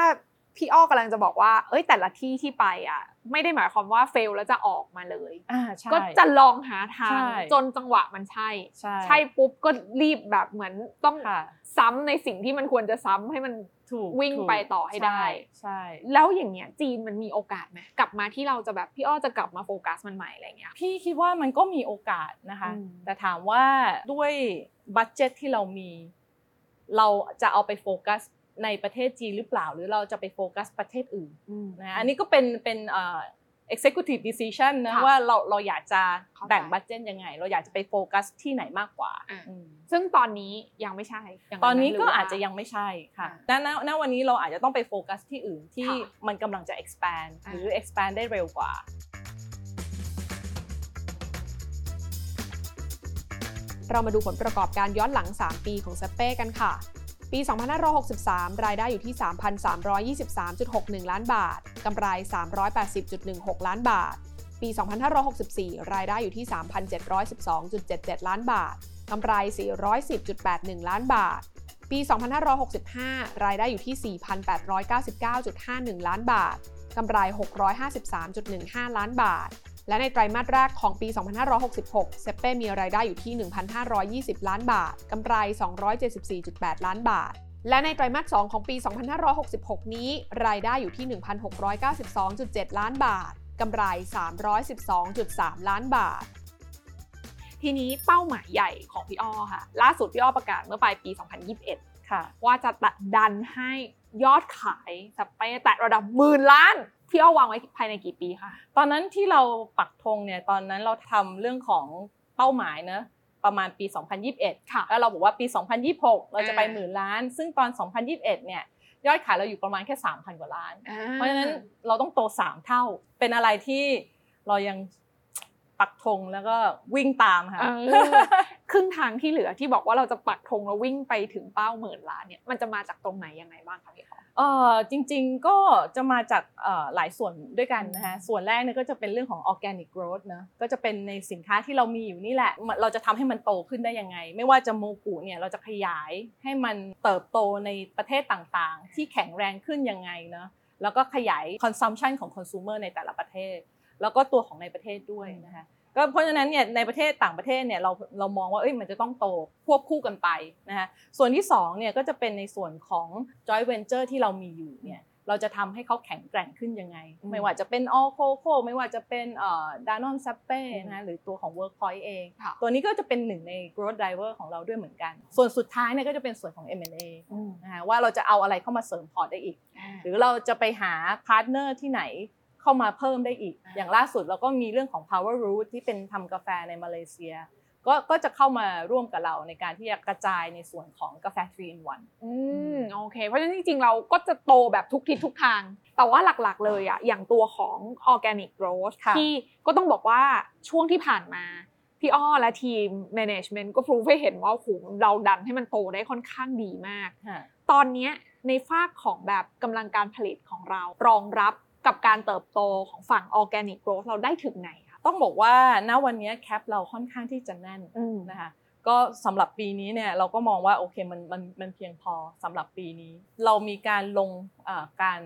พี่อ้อกำลังจะบอกว่า เอ้ยแต่ละที่ที่ไปอะ ไม่ได้หมายความว่าเฟลแล้วจะออกมาเลยอ่าใช่ก็จะลองหาทางใช่จนจังหวะมันใช่ใช่ ใช่ปุ๊บก็รีบแบบเหมือนต้องค่ะซ้ำในสิ่งที่มันควรจะซ้ำให้มันถูกวิ่งถูกไปต่อให้ได้ใช่ใช่แล้วอย่างเงี้ยจีนมันมีโอกาสไหมกลับมาที่เราจะแบบพี่อ้อจะกลับมาโฟกัสมันใหม่อะไรเงี้ยพี่คิดว่ามันก็มีโอกาสนะคะอืมแต่ถามว่าด้วย budget ที่เรามี เราจะเอาไปโฟกัส ในประเทศจีนหรือเปล่า หรือเราจะไปโฟกัสประเทศอื่นนะอันนี้ก็เป็นเป็นเอ่อ executive decision นะค่ะว่าเราเราอยากจะเข้าใจแบ่ง budget ยังไง เราอยากจะไปโฟกัสที่ไหนมากกว่าอะอืมซึ่งตอนนี้ยังไม่ใช่ย่างตอนนี้ไหมก็หรืว่อาจจะยังไม่ใช่ค่ะอ่าณณณวันนี้เราอาจจะต้องไปโฟกัสที่อื่นที่ค่ะมันกำลังจะ expand อ่าหรือ expand ได้เร็วกว่าเรามาดูผลประกอบการย้อนหลัง 3 ปีของเซเป้กันค่ะ ปี 2563 รายได้อยู่ที่ 3,323.61 ล้านบาท กำไร 380.16 ล้านบาท ปี 2564 รายได้อยู่ที่ 3,712.77 ล้านบาท กำไร 410.81 ล้านบาท ปี 2565 รายได้อยู่ที่ 4,899.51 ล้านบาท กำไร 653.15 ล้านบาท และในไตรมาสแรกของปี 2566 เซเป้มีรายได้อยู่ที่ 1,520 ล้านบาท กำไร 274.8 ล้านบาท และในไตรมาส 2 ของปี 2566 นี้ รายได้อยู่ที่ 1,692.7 ล้านบาท กำไร 312.3 ล้านบาททีนี้เป้าหมายใหญ่ของพี่อ้อค่ะ ล่าสุดพี่อ้อประกาศเมื่อปลายปี 2021 ค่ะ ว่าจะดันให้ยอดขายสเปซแตะระดับหมื่นล้าน พี่อ้อวางไว้ภายในกี่ปีคะตอนนั้นที่เราปักธงเนี่ยตอนนั้นเราทำเรื่องของเป้าหมายเนอะประมาณปี 2021 ค่ะ แล้วเราบอกว่าปี 2026 เราจะไปอ่าหมื่นล้าน ซึ่งตอน 2021 เนี่ยยอดขายเราอยู่ประมาณแค่ 3,000 กว่าล้าน เพราะฉะนั้นเราต้องโต 3 เท่า เป็นอะไรที่เรายัง ปักธงแล้วก็วิ่งตามค่ะเออครึ่งทางที่เหลือที่บอกว่าเราจะปักธงแล้ววิ่งไปถึงเป้าหมื่นล้านเนี่ยมันจะมาจากตรงไหนยังไงบ้างคะพี่อ้อเออจริงๆก็จะมาจากเอ่อหลายส่วนด้วยกันนะคะส่วนแรกเนี่ยก็จะเป็นเรื่องของ organic growth นะก็จะเป็นในสินค้าที่เรามีอยู่นี่แหละมันเราจะทำให้มันโตขึ้นได้ยังไง ไม่ว่าจะโมกุเนี่ยเราจะขยายให้มันเติบโตในประเทศต่างๆ ที่แข็งแรงขึ้นยังไงเนาะแล้วก็ขยาย consumption ของ consumer ในแต่ละประเทศ แล้วก็ตัวของในประเทศด้วยนะคะก็เพราะฉะนั้นเนี่ยในประเทศต่างประเทศเนี่ยเราเรามองว่าเอ้ยมันจะต้องโตควบคู่กันไปนะคะส่วนที่สองเนี่ยก็จะเป็นในส่วนของ joint venture ที่เรามีอยู่เนี่ยเราจะทำให้เขาแข็งแกร่งขึ้นยังไงอืมไม่ว่าจะเป็น all coco ไม่ว่าจะเป็นเอ่อ danone s a p p e อืมนะหรือตัวของ workpoint เองค่ะตัวนี้ก็จะเป็นหนึ่งใน growth driver ของเราด้วยเหมือนกัน ส่วนสุดท้ายเนี่ยก็จะเป็นส่วนของ M&A นะคะว่าเราจะเอาอะไรเข้ามาเสริมพอร์ตได้อีก หรือเราจะไปหา partner ที่ไหน เข้ามาเพิ่มได้อีกอ่าอย่างล่าสุดเราก็มีเรื่องของ Power Root ที่เป็นทำกาแฟในมาเลเซียก็ก็จะเข้ามาร่วมกับเราในการที่จะกระจายในส่วนของกาแฟ3 in 1อืมโอเค เพราะฉะนั้นจริงๆ เราก็จะโตแบบทุกทิศทุกทาง แต่ว่าหลักๆ เลยอะอย่างตัวของ organic growth ค่ะที่ก็ต้องบอกว่าช่วงที่ผ่านมา พี่อ้อและทีม management ก็พรูฟให้เห็นว่าโอ้โหเราดันให้มันโตได้ค่อนข้างดีมากค่ะตอนเนี้ยในฝากของแบบกำลังการผลิตของเรารองรับ กับการเติบโตของฝั่ง organic growth เราได้ถึงไหนคะต้องบอกว่าณวันนี้แคปเราค่อนข้างที่จะแน่นนะคะก็สำหรับปีนี้เนี่ยเราก็มองว่าโอเคมันมันมันเพียงพอสำหรับปีนี้ เรามีการลงเอ่อการ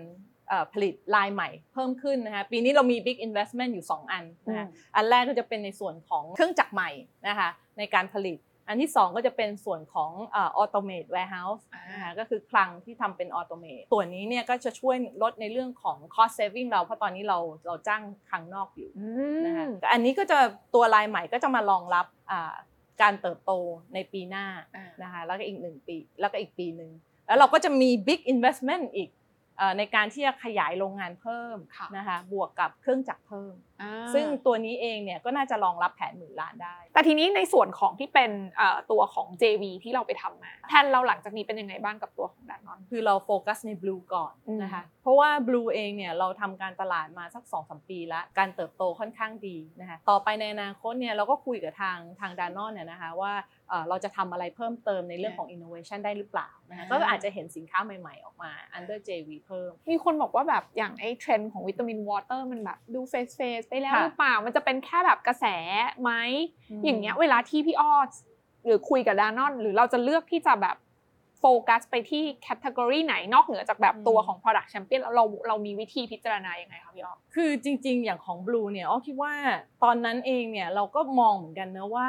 เอ่อผลิตลายใหม่เพิ่มขึ้นนะคะปีนี้เรามี big investment อยู่ 2 อันนะคะอันแรกก็จะเป็นในส่วนของเครื่องจักรใหม่นะคะในการผลิต อันที่ 2 ก็จะเป็นส่วนของเอ่อ automate warehouse อ่านนะคะก็คือคลังที่ทำเป็น automate ส่วนนี้เนี่ยก็จะช่วยลดในเรื่องของ cost saving เราเพราะตอนนี้เราเราจ้างคลังนอกอยู่อืนะคะมแต่อันนี้ก็จะตัวลายใหม่ก็จะมารองรับอ่าการเติบโตในปีหน้าอ่านะคะแล้วก็อีกหนึ่งปีแล้วก็อีกปีหนึ่งแล้วเราก็จะมี big investment อีกเอ่อ ในการที่จะขยายโรงงานเพิ่มค่ะนะคะบวกกับเครื่องจักรเพิ่มอ่าซึ่งตัวนี้เองเนี่ยก็น่าจะรองรับแผนหมื่นล้านได้ แต่ทีนี้ในส่วนของที่เป็นเอ่อตัวของ JV ที่เราไปทำมาแผนเราหลังจากนี้เป็นยังไงบ้างกับตัวของดานอนคือเราโฟกัสใน Blue ก่อนอืมนะคะเพราะว่า Blue เองเนี่ยเราทำการตลาดมาสัก2อสปีแล้ว การเติบโตค่อนข้างดีนะคะต่อไปในอนาคตเนี่ยเราก็คุยกับทางทางดานอนเนี่ยนะคะว่า เอ่อเราจะทำอะไรเพิ่มเติมในเรื่องของ innovation ได้หรือเปล่านะคะอ่าก็อาจจะเห็นสินค้าใหม่ๆ ออกมา under JV เพิ่ม มีคนบอกว่าแบบอย่างไอ้เทรนด์ของ vitamin water มันแบบดู fade fade ไปแล้วค่ะหรือเปล่า มันจะเป็นแค่แบบกระแสไหมอย่างเงี้ยเวลาที่พี่อ้อหรือคุยกับดานอนหรือเราจะเลือกที่จะแบบ โฟกัสไปที่ category ไหนนอกเหนือจากแบบตัวของ Product Champion แล้วเราเรามีวิธีพิจารณายังไงคะพี่อ้อคือจริง ๆ อย่างของ Blue เนี่ยอ้อคิดว่าตอนนั้นเองเนี่ยเราก็มองเหมือนกันนะว่า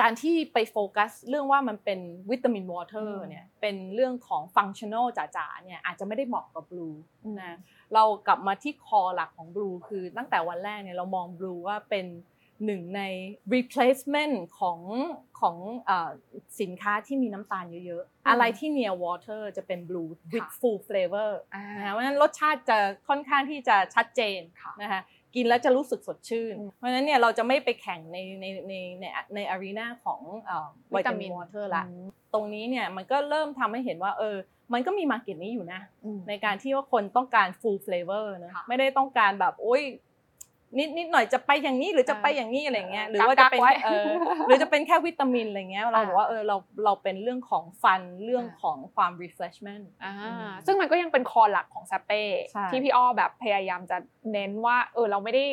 การที่ไปโฟกัสเรื่องว่ามันเป็น vitamin water อืมเนี่ยเป็นเรื่องของฟังชั่น a ลจ๋าๆเนี่ยอาจจะไม่ได้เหมาะกับ Blue นะเรากลับมาที่ core หลักของ Blue คือตั้งแต่วันแรกเนี่ยเรามอง Blue ว่าเป็น หนึ่งใน replacement ของของเออสินค้าที่มีน้ำตาลเยอะอืมๆอะไรที่ near water จะเป็น blue with ค่ะ full flavor อ่านะคะเพราะฉะนั้นรสชาติจะค่อนข้างที่จะชัดเจนค่ะนะคะกินแล้วจะรู้สึกสดชื่นอืมเพราะฉะนั้นเนี่ยเราจะไม่ไปแข่งในในในในในอารีนาของวิตามินวอเตอร์ละอืมตรงนี้เนี่ยมันก็เริ่มทำให้เห็นว่าเออ มันก็มีมาเก็ตนี้อยู่นะอืมในการที่ว่าคนต้องการ full flavor นะค่ะไม่ได้ต้องการแบบโอ๊ย นิดนิดหน่อยจะไปอย่างนี้หรือจะอ่าไปอย่างนี้อะไรเงี้ยเออหรือว่าจะเป็นกักๆไว้เออหรือจะเป็นแค่วิตามินอะไรเงี้ยเราอ่าบอกว่าเออเราเราเป็นเรื่องของฟันเรื่องอ่าของความ refreshment อ่าอืมซึ่งมันก็ยังเป็นคอหลักของซาเป้ใช่ที่พี่อ้อแบบพยายามจะเน้นว่าเออเราไม่ได้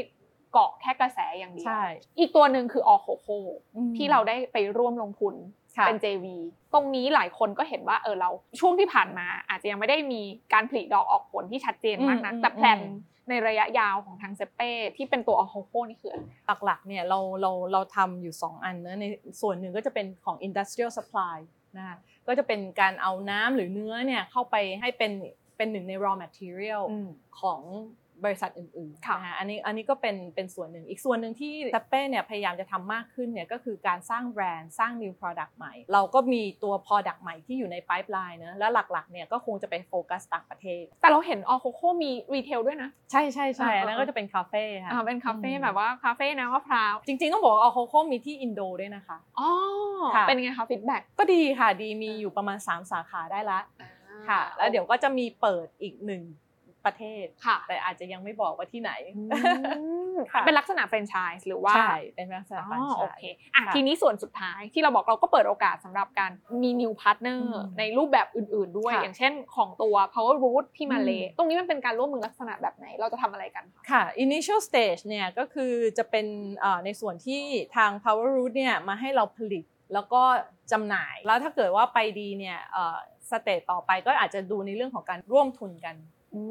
เกาะแค่กระแสอย่างเดียวใช่อีกตัวหนึ่งคือออโคโคอืมที่เราได้ไปร่วมลงทุนค่ะเป็น JV ตรงนี้หลายคนก็เห็นว่าเออเราช่วงที่ผ่านมา อาจจะยังไม่ได้มีการผลิดอกออกผลที่ชัดเจนมากนักอืมแต่ plan อืมในระยะยาวของทางเซเป้ที่เป็นตัวออโคโคนี่คืออะไรหลักๆเนี่ยเราเราเราทำอยู่ 2 อันนะในส่วนหนึ่งก็จะเป็นของ industrial supply นะคะก็จะเป็นการเอาน้ำหรือเนื้อเนี่ยเข้าไปให้เป็นเป็นหนึ่งใน raw material อืมของ บริษัทอื่นๆค่ะนะคะอันนี้อันนี้ก็เป็นเป็นส่วนหนึ่ง อีกส่วนหนึ่งที่ซัปเป้เนี่ยพยายามจะทำมากขึ้นเนี่ยก็คือการสร้างแบรนด์สร้าง new product ใหม่ เราก็มีตัว product ใหม่ที่อยู่ใน pipeline นะแล้วหลักๆเนี่ยก็คงจะไปโฟกัสต่างประเทศ แต่เราเห็นออโคโคมี retail ด้วยนะ ใช่ใช่ใช่อ่าอันนั้นก็จะเป็นคาเฟ่ค่ะอ่าเป็นคาเฟ่อืมแบบว่าคาเฟ่น้ำมะพร้าว จริงๆต้องบอกว่าออโคโค่มีที่อินโดด้วยนะคะอ๋อค่ะเป็นไงคะ feedback ก็ดีค่ะดีมีอยู่ประมาณ 3 สาขาได้ละค่ะ แล้วเดี๋ยวก็จะมีเปิดอีกหนึ่ง ประเทศค่ะ แต่อาจจะยังไม่บอกว่าที่ไหนค่ะเป็นลักษณะแฟรนไชส์หรือว่าใช่เป็นลักษณะอ๋แฟรนอไชโอส์เคอะค่ะทีนี้ส่วนสุดท้ายที่เราบอกเราก็เปิดโอกาสสำหรับการมี new partner อืมในรูปแบบอื่น ๆ ด้วยค่ะอย่างเช่นของตัว power root ที่มาเลอืมตรงนี้มันเป็นการร่วมมือลักษณะแบบไหนเราจะทำอะไรกันคะค่ะ initial stage เนี่ยก็คือจะเป็นเอ่อในส่วนที่ทาง Power Root เนี่ยมาให้เราผลิตแล้วก็จำหน่ายแล้วถ้าเกิดว่าไปดีเนี่ย stage ต่อไปก็อาจจะดูในเรื่องของการร่วมทุนกัน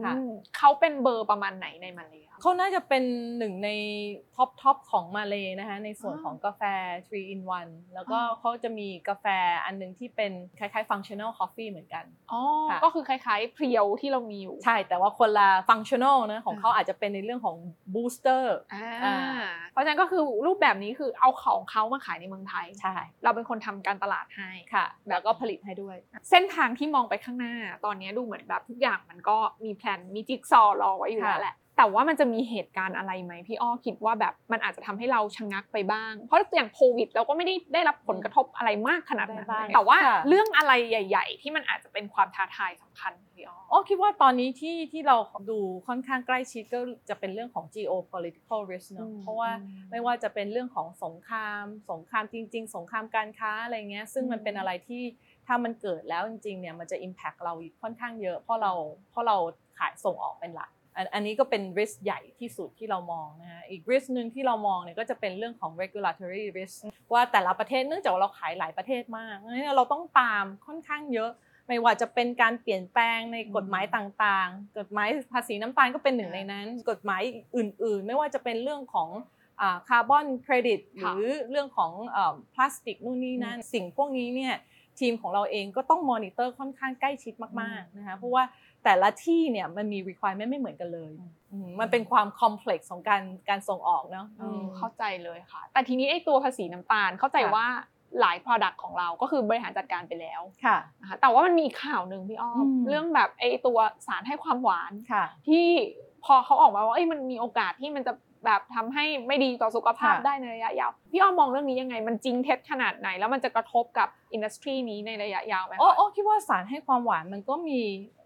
ค่ะอืมเขาเป็นเบอร์ประมาณไหนในมาเลคะ เขาน่าจะเป็นหนึ่งใน top top ของมาเลยนะคะในส่วนอ๋อของกาแฟ 3 in 1 แล้วก็อ๋อเขาจะมีกาแฟอันหนึ่งที่เป็นคล้ายๆ functional coffee เหมือนกันอ๋อค่ะก็คือคล้ายๆเพรียวที่เรามีอยู่ ใช่แต่ว่าคนละ functional นะของอ่าเขาอาจจะเป็นในเรื่องของ booster อ่าอ่าเพราะฉะนั้นก็คือรูปแบบนี้คือเอาของเขามาขายในเมืองไทยใช่เราเป็นคนทำการตลาดให้ค่ะ แล้วก็ผลิตให้ด้วย เส้นทางที่มองไปข้างหน้า ตอนนี้ดูเหมือนแบบทุกอย่างมันก็มีแพลนมีจิ๊กซอว์รอไว้อยู่แล้วค่ะแหละ แต่ว่ามันจะมีเหตุการณ์อะไรไหมพี่อ้อคิดว่าแบบมันอาจจะทำให้เราชะงักไปบ้าง เพราะอย่างโควิดเราก็ไม่ได้ได้รับผลกระทบอะไรมากขนาดนั้นได้บ้างแต่ว่าค่ะเรื่องอะไรใหญ่ ๆ ที่มันอาจจะเป็นความท้าทายสำคัญพี่อ้ออ๋อคิดว่าตอนนี้ที่ที่เราดูค่อนข้างใกล้ชิดก็จะเป็นเรื่องของ geopolitical risk เนอะอืมเพราะว่าอืมไม่ว่าจะเป็นเรื่องของสงคราม สงครามจริง ๆ สงครามการค้าอะไรเงี้ยซึ่งมันอืมเป็นอะไรที่ถ้ามันเกิดแล้วจริงๆเนี่ยมันจะ impact เราค่อนข้างเยอะเพราะเราเพราะเราขายส่งออกเป็นหลัก อันอันนี้ก็เป็น risk ใหญ่ที่สุดที่เรามองนะฮะ อีก risk หนึ่งที่เรามองเนี่ยก็จะเป็นเรื่องของ regulatory risk ว่าแต่ละประเทศเนื่องจากว่าเราขายหลายประเทศมากเพราะฉะนั้นเราต้องตามค่อนข้างเยอะ ไม่ว่าจะเป็นการเปลี่ยนแปลงในกฎหมายต่างๆ กฎหมายภาษีน้ำตาลก็เป็นหนึ่งในนั้น กฎหมายอื่น ๆ ไม่ว่าจะเป็นเรื่องของคาร์บอนเครดิตหค่ะรือเรื่องของพลาสติกนู่นนี่นั่น สิ่งพวกนี้เนี่ย ทีมของเราเองก็ต้องมอนิเตอร์ค่อนข้างใกล้ชิดมากๆนะคะเพราะว่าแต่ละที่เนี่ยมันมี requirement ไม่เหมือนกันเลยอืมมันเป็นความ complex ของการการส่งออกเนาะอืมเข้าใจเลยค่ะ แต่ทีนี้ไอ้ตัวภาษีน้ำตาลเข้าใจค่ะว่าว่าหลาย Product ของเราก็คือบริหารจัดการไปแล้วค่ะนะคะแต่ว่ามันมีข่าวหนึ่งพี่อ้อมอืมเรื่องแบบไอ้ตัวสารให้ความหวานค่ะที่พอเขาออกมาว่าเอ้ยมันมีโอกาสที่มันจะ แบบทำให้ไม่ดีต่อสุขภาพค่ะได้ในระยะยาว พี่อ้อมมองเรื่องนี้ยังไง มันจริงเท็จขนาดไหน แล้วมันจะกระทบกับอินดัสทรีนี้ในระยะยาวไหมคะโอ้โอ้คิดว่าสารให้ความหวานมันก็มี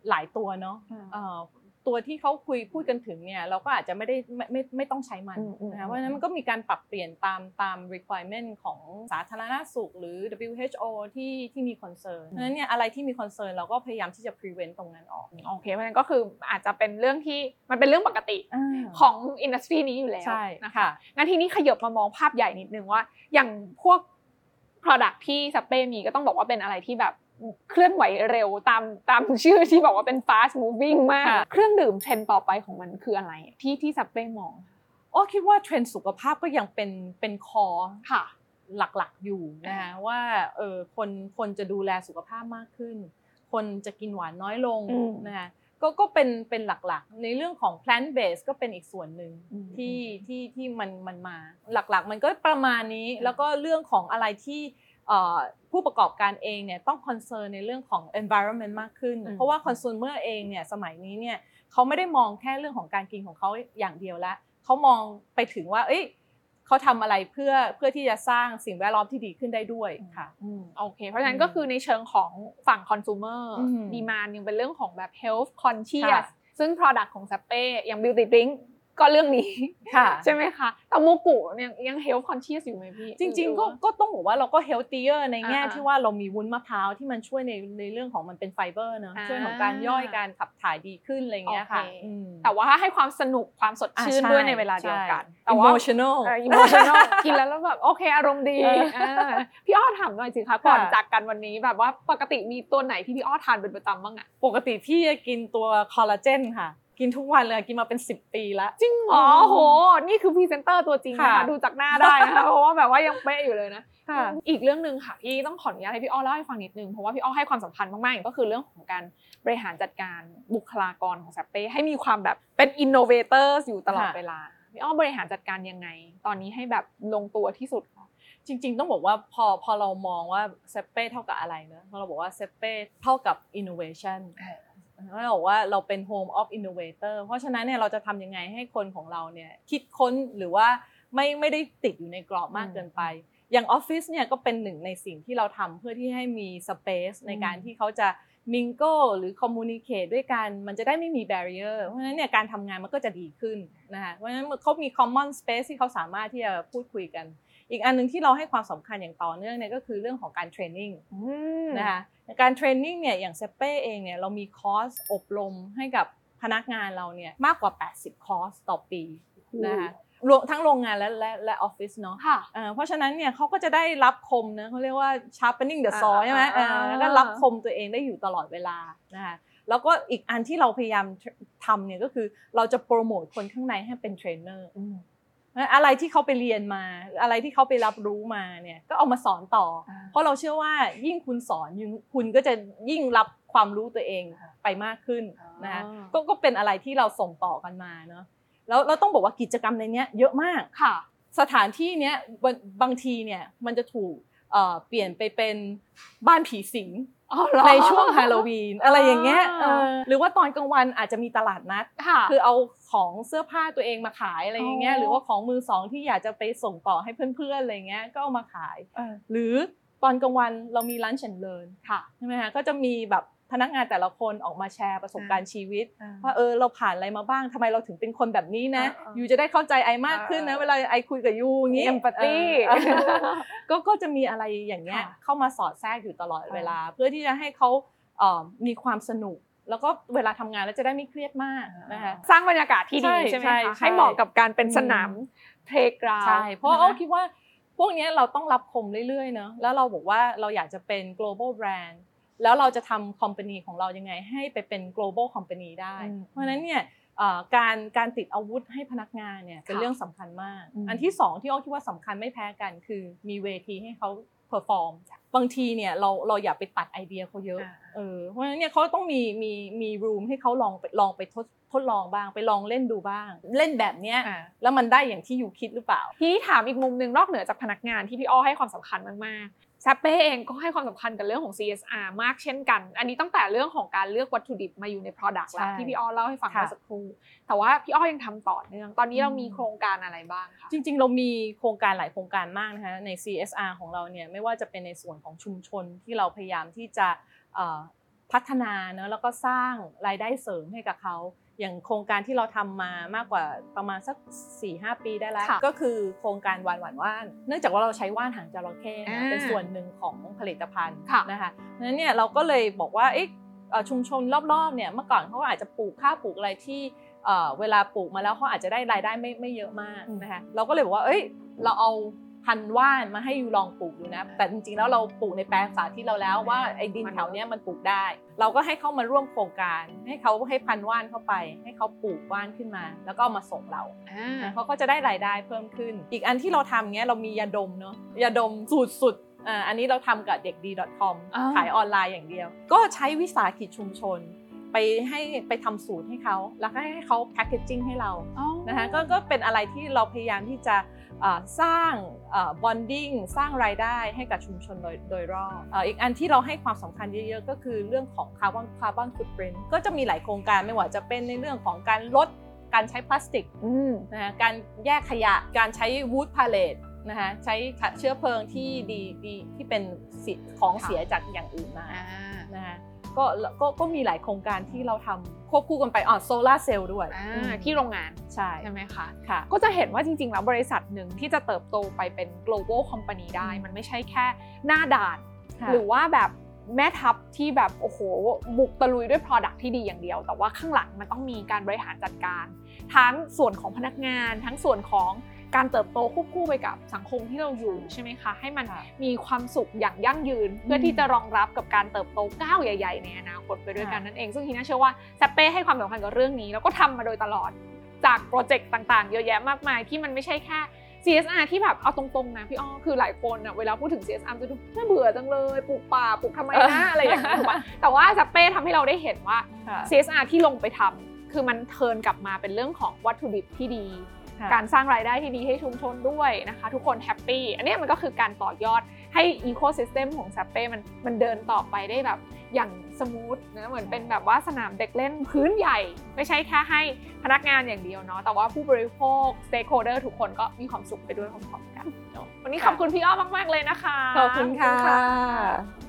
หลายตัวเนาะอืมเอ่อ ตัวที่เขาคุยพูดกันถึงเนี่ยเราก็อาจจะไม่ได้ไม่ไม่ไม่ต้องใช้มันอืมอืมนะคะเพราะฉะนั้นมันก็มีการปรับเปลี่ยนตามตาม requirement ของสาธารณสุข หรือ WHO ที่ที่มี concern เพราะฉะนั้นเนี่ยอะไรที่มี concern เราก็พยายามที่จะ prevent ตรงนั้นออกโอเคเพราะฉะนั้นก็คืออาจจะเป็นเรื่องที่มันเป็นเรื่องปกติาของอินดัสทรีนี้อยู่แล้วใช่นะคะค่ะงั้นทีนี้ขยบมามองภาพใหญ่นิดนึงว่า อย่างพวก Product ที่สเป้มีก็ต้องบอกว่าเป็นอะไรที่แบบ เคลื่อนไหวเร็วตามตามชื่อที่บอกว่าเป็น fast moving มากค่ะเครื่องดื่มเทรนด์ต่อไปของมันคืออะไร ที่ที่สเป้มองโอ้คิดว่าเทรนด์สุขภาพก็ยังเป็นเป็นคอค่ะ หลักๆอยู่นะคะว่าเออคนคนจะดูแลสุขภาพมากขึ้น คนจะกินหวานน้อยลงอืมนะคะก็ก็เป็นเป็นหลักๆ ในเรื่องของ plant based ก็เป็นอีกส่วนหนึ่งอืมที่ที่ที่มันมันมา หลักๆ มันก็ประมาณนี้แล้วก็เรื่องของอะไรที่เอ่อ ผู้ประกอบการเองเนี่ยต้อง concern ในเรื่องของ environment มากขึ้นอืมเพราะว่า consumer เองเนี่ยสมัยนี้เนี่ยเขาไม่ได้มองแค่เรื่องของการกินของเขาอย่างเดียวละเขามองไปถึงว่า เอ้ยเขาทำอะไรเพื่อเพื่อที่จะสร้างสิ่งแวดล้อมที่ดีขึ้นได้ด้วยค่ะอืมโอเค เพราะฉะนั้นอืมก็คือในเชิงของฝั่ง consumer อืม demand ยังเป็นเรื่องของแบบ health conscious ค่ะซึ่ง product ของ Sappe อย่าง beauty drink ก็เรื่องนี้ค่ะใช่ไหมคะแต่โมกุยังยัง health conscious อยู่ไหมพี่ จริงๆก็หอว่าก็ต้องบอกว่าเราก็ healthier ในแง่อ่าๆที่ว่าเรามีวุ้นมะพร้าวที่มันช่วยในในเรื่องของมันเป็นไฟเบอร์เนอะอ่าช่วยของการย่อยการขับถ่ายดีขึ้นอะไรอย่างเงี้ยค่ะโอเคอืมแต่ว่าให้ความสนุกความสดชื่นอ่าด้วยในเวลาเดียวกันแต่ว่า emotional เออ emotional กินแล้วแล้วแบบโอเคอารมณ์ดีเอออ่าพี่อ้อถามหน่อยสิคะก่อนค่ะจากกันวันนี้แบบว่าปกติมีตัวไหนที่พี่อ้อทานเป็นประจำบ้างอะปกติพี่จะกินตัวคอลลาเจนค่ะ กินทุกวันเลยกินมาเป็น 10 ปีแล้ว จริงอ๋อโห นี่คือพรีเซนเตอร์ตัวจริงนะคะค่ะดูจากหน้าได้นะคะเพราะว่าแบบว่ายังเป๊ะอยู่เลยนะค่ะอีกเรื่องหนึ่งค่ะพี่ต้องขออนุญาตให้พี่อ้อเล่าให้ฟังนิดนึงเพราะว่าพี่อ้อให้ความสำคัญมากๆก็คือเรื่องของการบริหารจัดการบุคลากรของเซ็ปเป้ให้มีความแบบเป็น innovator อยู่ตลอดค่ะเวลาพี่อ้อบริหารจัดการยังไง ตอนนี้ให้แบบลงตัวที่สุดคะจริง ๆ ต้องบอกว่าพอพอเรามองว่าเซ็ปเป้เท่ากับอะไรเนอะพอเราบอกว่าเซเป้เท่ากับ innovation แล้ว เราบอกว่าเราเป็น home of innovator เพราะฉะนั้นเนี่ยเราจะทำยังไงให้คนของเราเนี่ยคิดค้นหรือว่าไม่ไม่ได้ติดอยู่ในกรอบมากเกินไป อย่างออฟฟิศเนี่ยก็เป็นหนึ่งในสิ่งที่เราทำเพื่อที่ให้มี space ในการที่เขาจะ mingle หรือ communicate ด้วยกัน มันจะได้ไม่มี barrier เพราะฉะนั้นเนี่ยการทำงานมันก็จะดีขึ้นนะคะเพราะฉะนั้นเขามี common space ที่เขาสามารถที่จะพูดคุยกัน อีกอันหนึ่งที่เราให้ความสำคัญอย่างต่อเนื่องเนี่ยก็คือเรื่องของการ training นะคะการ training เนี่ยอย่างเซ็ปเป้เองเนี่ยเรามีคอร์สอบรมให้กับพนักงานเราเนี่ยมากกว่า 80 คอร์สต่อปีนะคะรวมทั้งโรงงานและและและออฟฟิศเนาะค่ะเอ่อเพราะฉะนั้นเนี่ยเขาก็จะได้ลับคมนะเขาเรียกว่า sharpening the saw อ่าใช่ไหมอ่าเอออ่าแล้วก็ลับคมตัวเองได้อยู่ตลอดเวลานะคะแล้วก็อีกอันที่เราพยายามทำเนี่ยก็คือเราจะโปรโมทคนข้างในให้เป็นเทรนเนอร์ อะไรที่เขาไปเรียนมา อะไรที่เขาไปรับรู้มาเนี่ยก็เอามาสอนต่ออ่าเพราะเราเชื่อว่ายิ่งคุณสอนยิ่งคุณก็จะยิ่งรับความรู้ตัวเองไปมากขึ้นนะคะอ๋อก็ก็เป็นอะไรที่เราส่งต่อกันมาเนาะแล้วเราต้องบอกว่ากิจกรรมในเนี้ยเยอะมากค่ะ สถานที่เนี้ยบางบางทีเนี่ยมันจะถูกเอ่อเปลี่ยนไปเป็นบ้านผีสิงอ๋อเหรอ ในช่วงฮาโลวีนอะไรอย่างเงี้ยอ่าเออหรือว่าตอนกลางวันอาจจะมีตลาดนัดค่ะคือเอาของเสื้อผ้าตัวเองมาขายอะไรอย่างเงี้ยอ๋อหรือว่าของมือสองที่อยากจะไปส่งต่อให้เพื่อนๆอะไรเงี้ยก็เอามาขายเออหรือตอนกลางวันเรามี lunch and learn ค่ะใช่ไหมคะก็จะมีแบบ พนักงานแต่ละคนออกมาแชร์ประสบการณ์ชีวิตอ่าว่าเออเราผ่านอะไรมาบ้างทำไมเราถึงเป็นคนแบบนี้นะอ่าๆยูจะได้เข้าใจไอมากขึ้นนะอ่าๆเวลาไอคุยกับยูอย่างงี้ Empathy เออเออก็ก็จะมีอะไรอย่างเงี้ยค่ะเข้ามาสอดแทรกอยู่ตลอดเวลา เพื่อที่จะให้เขาเอ่อมีความสนุกแล้วก็เวลาทำงานแล้วจะได้ไม่เครียดมากนะคะสร้างบรรยากาศที่ดีใช่ใช่ไหมใช่คะใช่ให้เหมาะกับการเป็นอืมสนามเพลกราวใช่เพราะอ้อคิดว่าพวกเนี้ยเราต้องรับคมเรื่อยๆเนอะแล้วเราบอกว่าเราอยากจะเป็น global brand แล้วเราจะทำ company ของเรายังไงให้ไปเป็น global company ได้อืมเพราะฉะนั้นเนี่ยเอ่อการการติดอาวุธให้พนักงานเนี่ยเป็นค่ะเรื่องสำคัญมากอืมอันที่สองที่อ้อคิดว่าสำคัญไม่แพ้กัน คือมีเวทีให้เขา perform บางทีเนี่ยเราเราอย่าไปตัดไอเดียเขาเยอะอ่าเออเพราะฉะนั้นเนี่ยเขาต้องมีมีมี room ให้เขาลองไปลองไปทดทดลองบ้างไปลองเล่นดูบ้าง เล่นแบบเนี้ยอ่าแล้วมันได้อย่างที่อยู่คิดหรือเปล่า ทีนี้ถามอีกมุมหนึ่งนอกเหนือจากพนักงานที่พี่อ้อให้ความสำคัญมากๆ ซาเป้เองก็ให้ความสำคัญกับเรื่องของ CSR มากเช่นกัน อันนี้ตั้งแต่เรื่องของการเลือกวัตถุดิบมาอยู่ใน Product แล้วใช่ที่พี่อ้อเล่าให้ฟังค่ะเมื่อสักครู่ แต่ว่าพี่อ้อยังทำต่อเนื่อง ตอนนี้เรามีอืมโครงการอะไรบ้างคะจริง ๆ เรามีโครงการหลายโครงการมากนะคะใน CSR ของเราเนี่ยไม่ว่าจะเป็นในส่วนของชุมชนที่เราพยายามที่จะเอ่อพัฒนาเนอะแล้วก็สร้างรายได้เสริมให้กับเขา อย่างโครงการที่เราทำมามากกว่าประมาณสัก4-5ปีได้แล้วค่ะก็คือโครงการวานหวานว่าน เนื่องจากว่าเราใช้ว่านหางจระเข้นะอ่าเป็นส่วนหนึ่งของผลิตภัณฑ์ค่ะนะคะเพราะฉะนั้นเนี่ยเราก็เลยบอกว่าเอ๊ะเอ่อชุมชนรอบๆเนี่ยเมื่อก่อนเขาอาจจะปลูกข้าวปลูกอะไรที่เอ่อเวลาปลูกมาแล้วเขาอาจจะได้รายได้ไม่ไม่เยอะมากอืมนะคะเราก็เลยบอกว่าเอ้ยเราเอา พันธุ์ว่านมาให้ยูลองปลูกดูนะ แต่จริงๆแล้วเราปลูกในแปลงสาธิตเราแล้วว่าไอ้ดินแถวเนี้ยมันปลูกได้ เราก็ให้เขามาร่วมโครงการ ให้เขาให้พันธุ์ว่านเข้าไป ให้เขาปลูกว่านขึ้นมา แล้วก็เอามาส่งเราอ่านะเขาก็จะได้รายได้เพิ่มขึ้น อีกอันที่เราทำเงี้ยเรามียาดมเนาะยาดมสูดสุดอ่าอันนี้เราทำกับเด็กดี .com อ่าขายออนไลน์อย่างเดียว ก็ใช้วิสาหกิจชุมชน ไปให้ไปทำสูตรให้เขา แล้วก็ให้เขา packaging ให้เราอ๋อนะคะก็ก็เป็นอะไรที่เราพยายามที่จะเอ่อ สร้าง bonding สร้างรายได้ให้กับชุมชนโดยโดยรอบเอ่ออีกอันที่เราให้ความสำคัญเยอะๆ ก็คือเรื่องของคาร์บอน carbon footprint ก็จะมีหลายโครงการไม่ว่าจะเป็นในเรื่องของการลดการใช้พลาสติกอืมนะคะการแยกขยะการใช้ wood pallet นะคะใช้เชื้อเพลิงที่ดีดีที่เป็นสิของค่ะเสียจากอย่างอื่นมาอ่านะคะ ก็ก็ก็มีหลายโครงการที่เราทำควบคู่กันไปอ๋อโซลาร์เซลล์ด้วยอ่าอืมที่โรงงานใช่ใช่ไหมคะค่ะ ก็จะเห็นว่าจริง ๆ แล้วบริษัทหนึ่งที่จะเติบโตไปเป็น global company ได้อืมมันไม่ใช่แค่หน้าด่านค่ะหรือว่าแบบแม่ทัพที่แบบโอ้โหบุกตะลุยด้วย Product ที่ดีอย่างเดียว แต่ว่าข้างหลังมันต้องมีการบริหารจัดการ ทั้งส่วนของพนักงาน ทั้งส่วนของ การเติบโตควบคู่ไปกับสังคมที่เราอยู่ใช่ไหมคะให้มันค่ะมีความสุขอย่างยั่งยืน เพื่อที่จะรองรับกับการเติบโตก้าวใหญ่ ๆ ในอนาคตไปด้วยกันค่ะนั่นเอง ซึ่งทีน่าเชื่อว่าแซปเป้ให้ความสำคัญกับเรื่องนี้ แล้วก็ทำมาโดยตลอดจากโปรเจกต์ต่างๆ เยอะแยะมากมายที่มันไม่ใช่แค่ CSR ที่แบบเอาตรงๆนะพี่อ้อคือหลายคนอะเวลาพูดถึง CSR จะดูน่าเบื่อจังเลยปลูกป่าปลูกทำไมนะอะไรอย่างเงี้ยถูกปะแต่ว่าแซปเป้ทำให้เราได้เห็นว่าค่ะ CSR ที่ลงไปทำคือมัน turn กลับมาเป็นเรื่องของวัตถุดิบที่ดีค่ะ การสร้างรายได้ที่ดีให้ชุมชนด้วยนะคะ ทุกคน happy อันเนี้ยมันก็คือการต่อยอดให้อีโค y ิสเต็มของเซ็ปเป้มันมันเดินต่อไปได้แบบอย่าง smooth นะเหมือนเป็นแบบว่าสนามเด็กเล่นผืนใหญ่ ไม่ใช่แค่ให้พนักงานอย่างเดียวเนาะแต่ว่าผู้บริโภค stakeholder ทุกคนก็มีความสุขไปด้วยพร้อมๆกันเนอะวันนี้ขอบคุณพี่อ้อมาก ๆ เลยนะคะ ขอบคุณค่ะ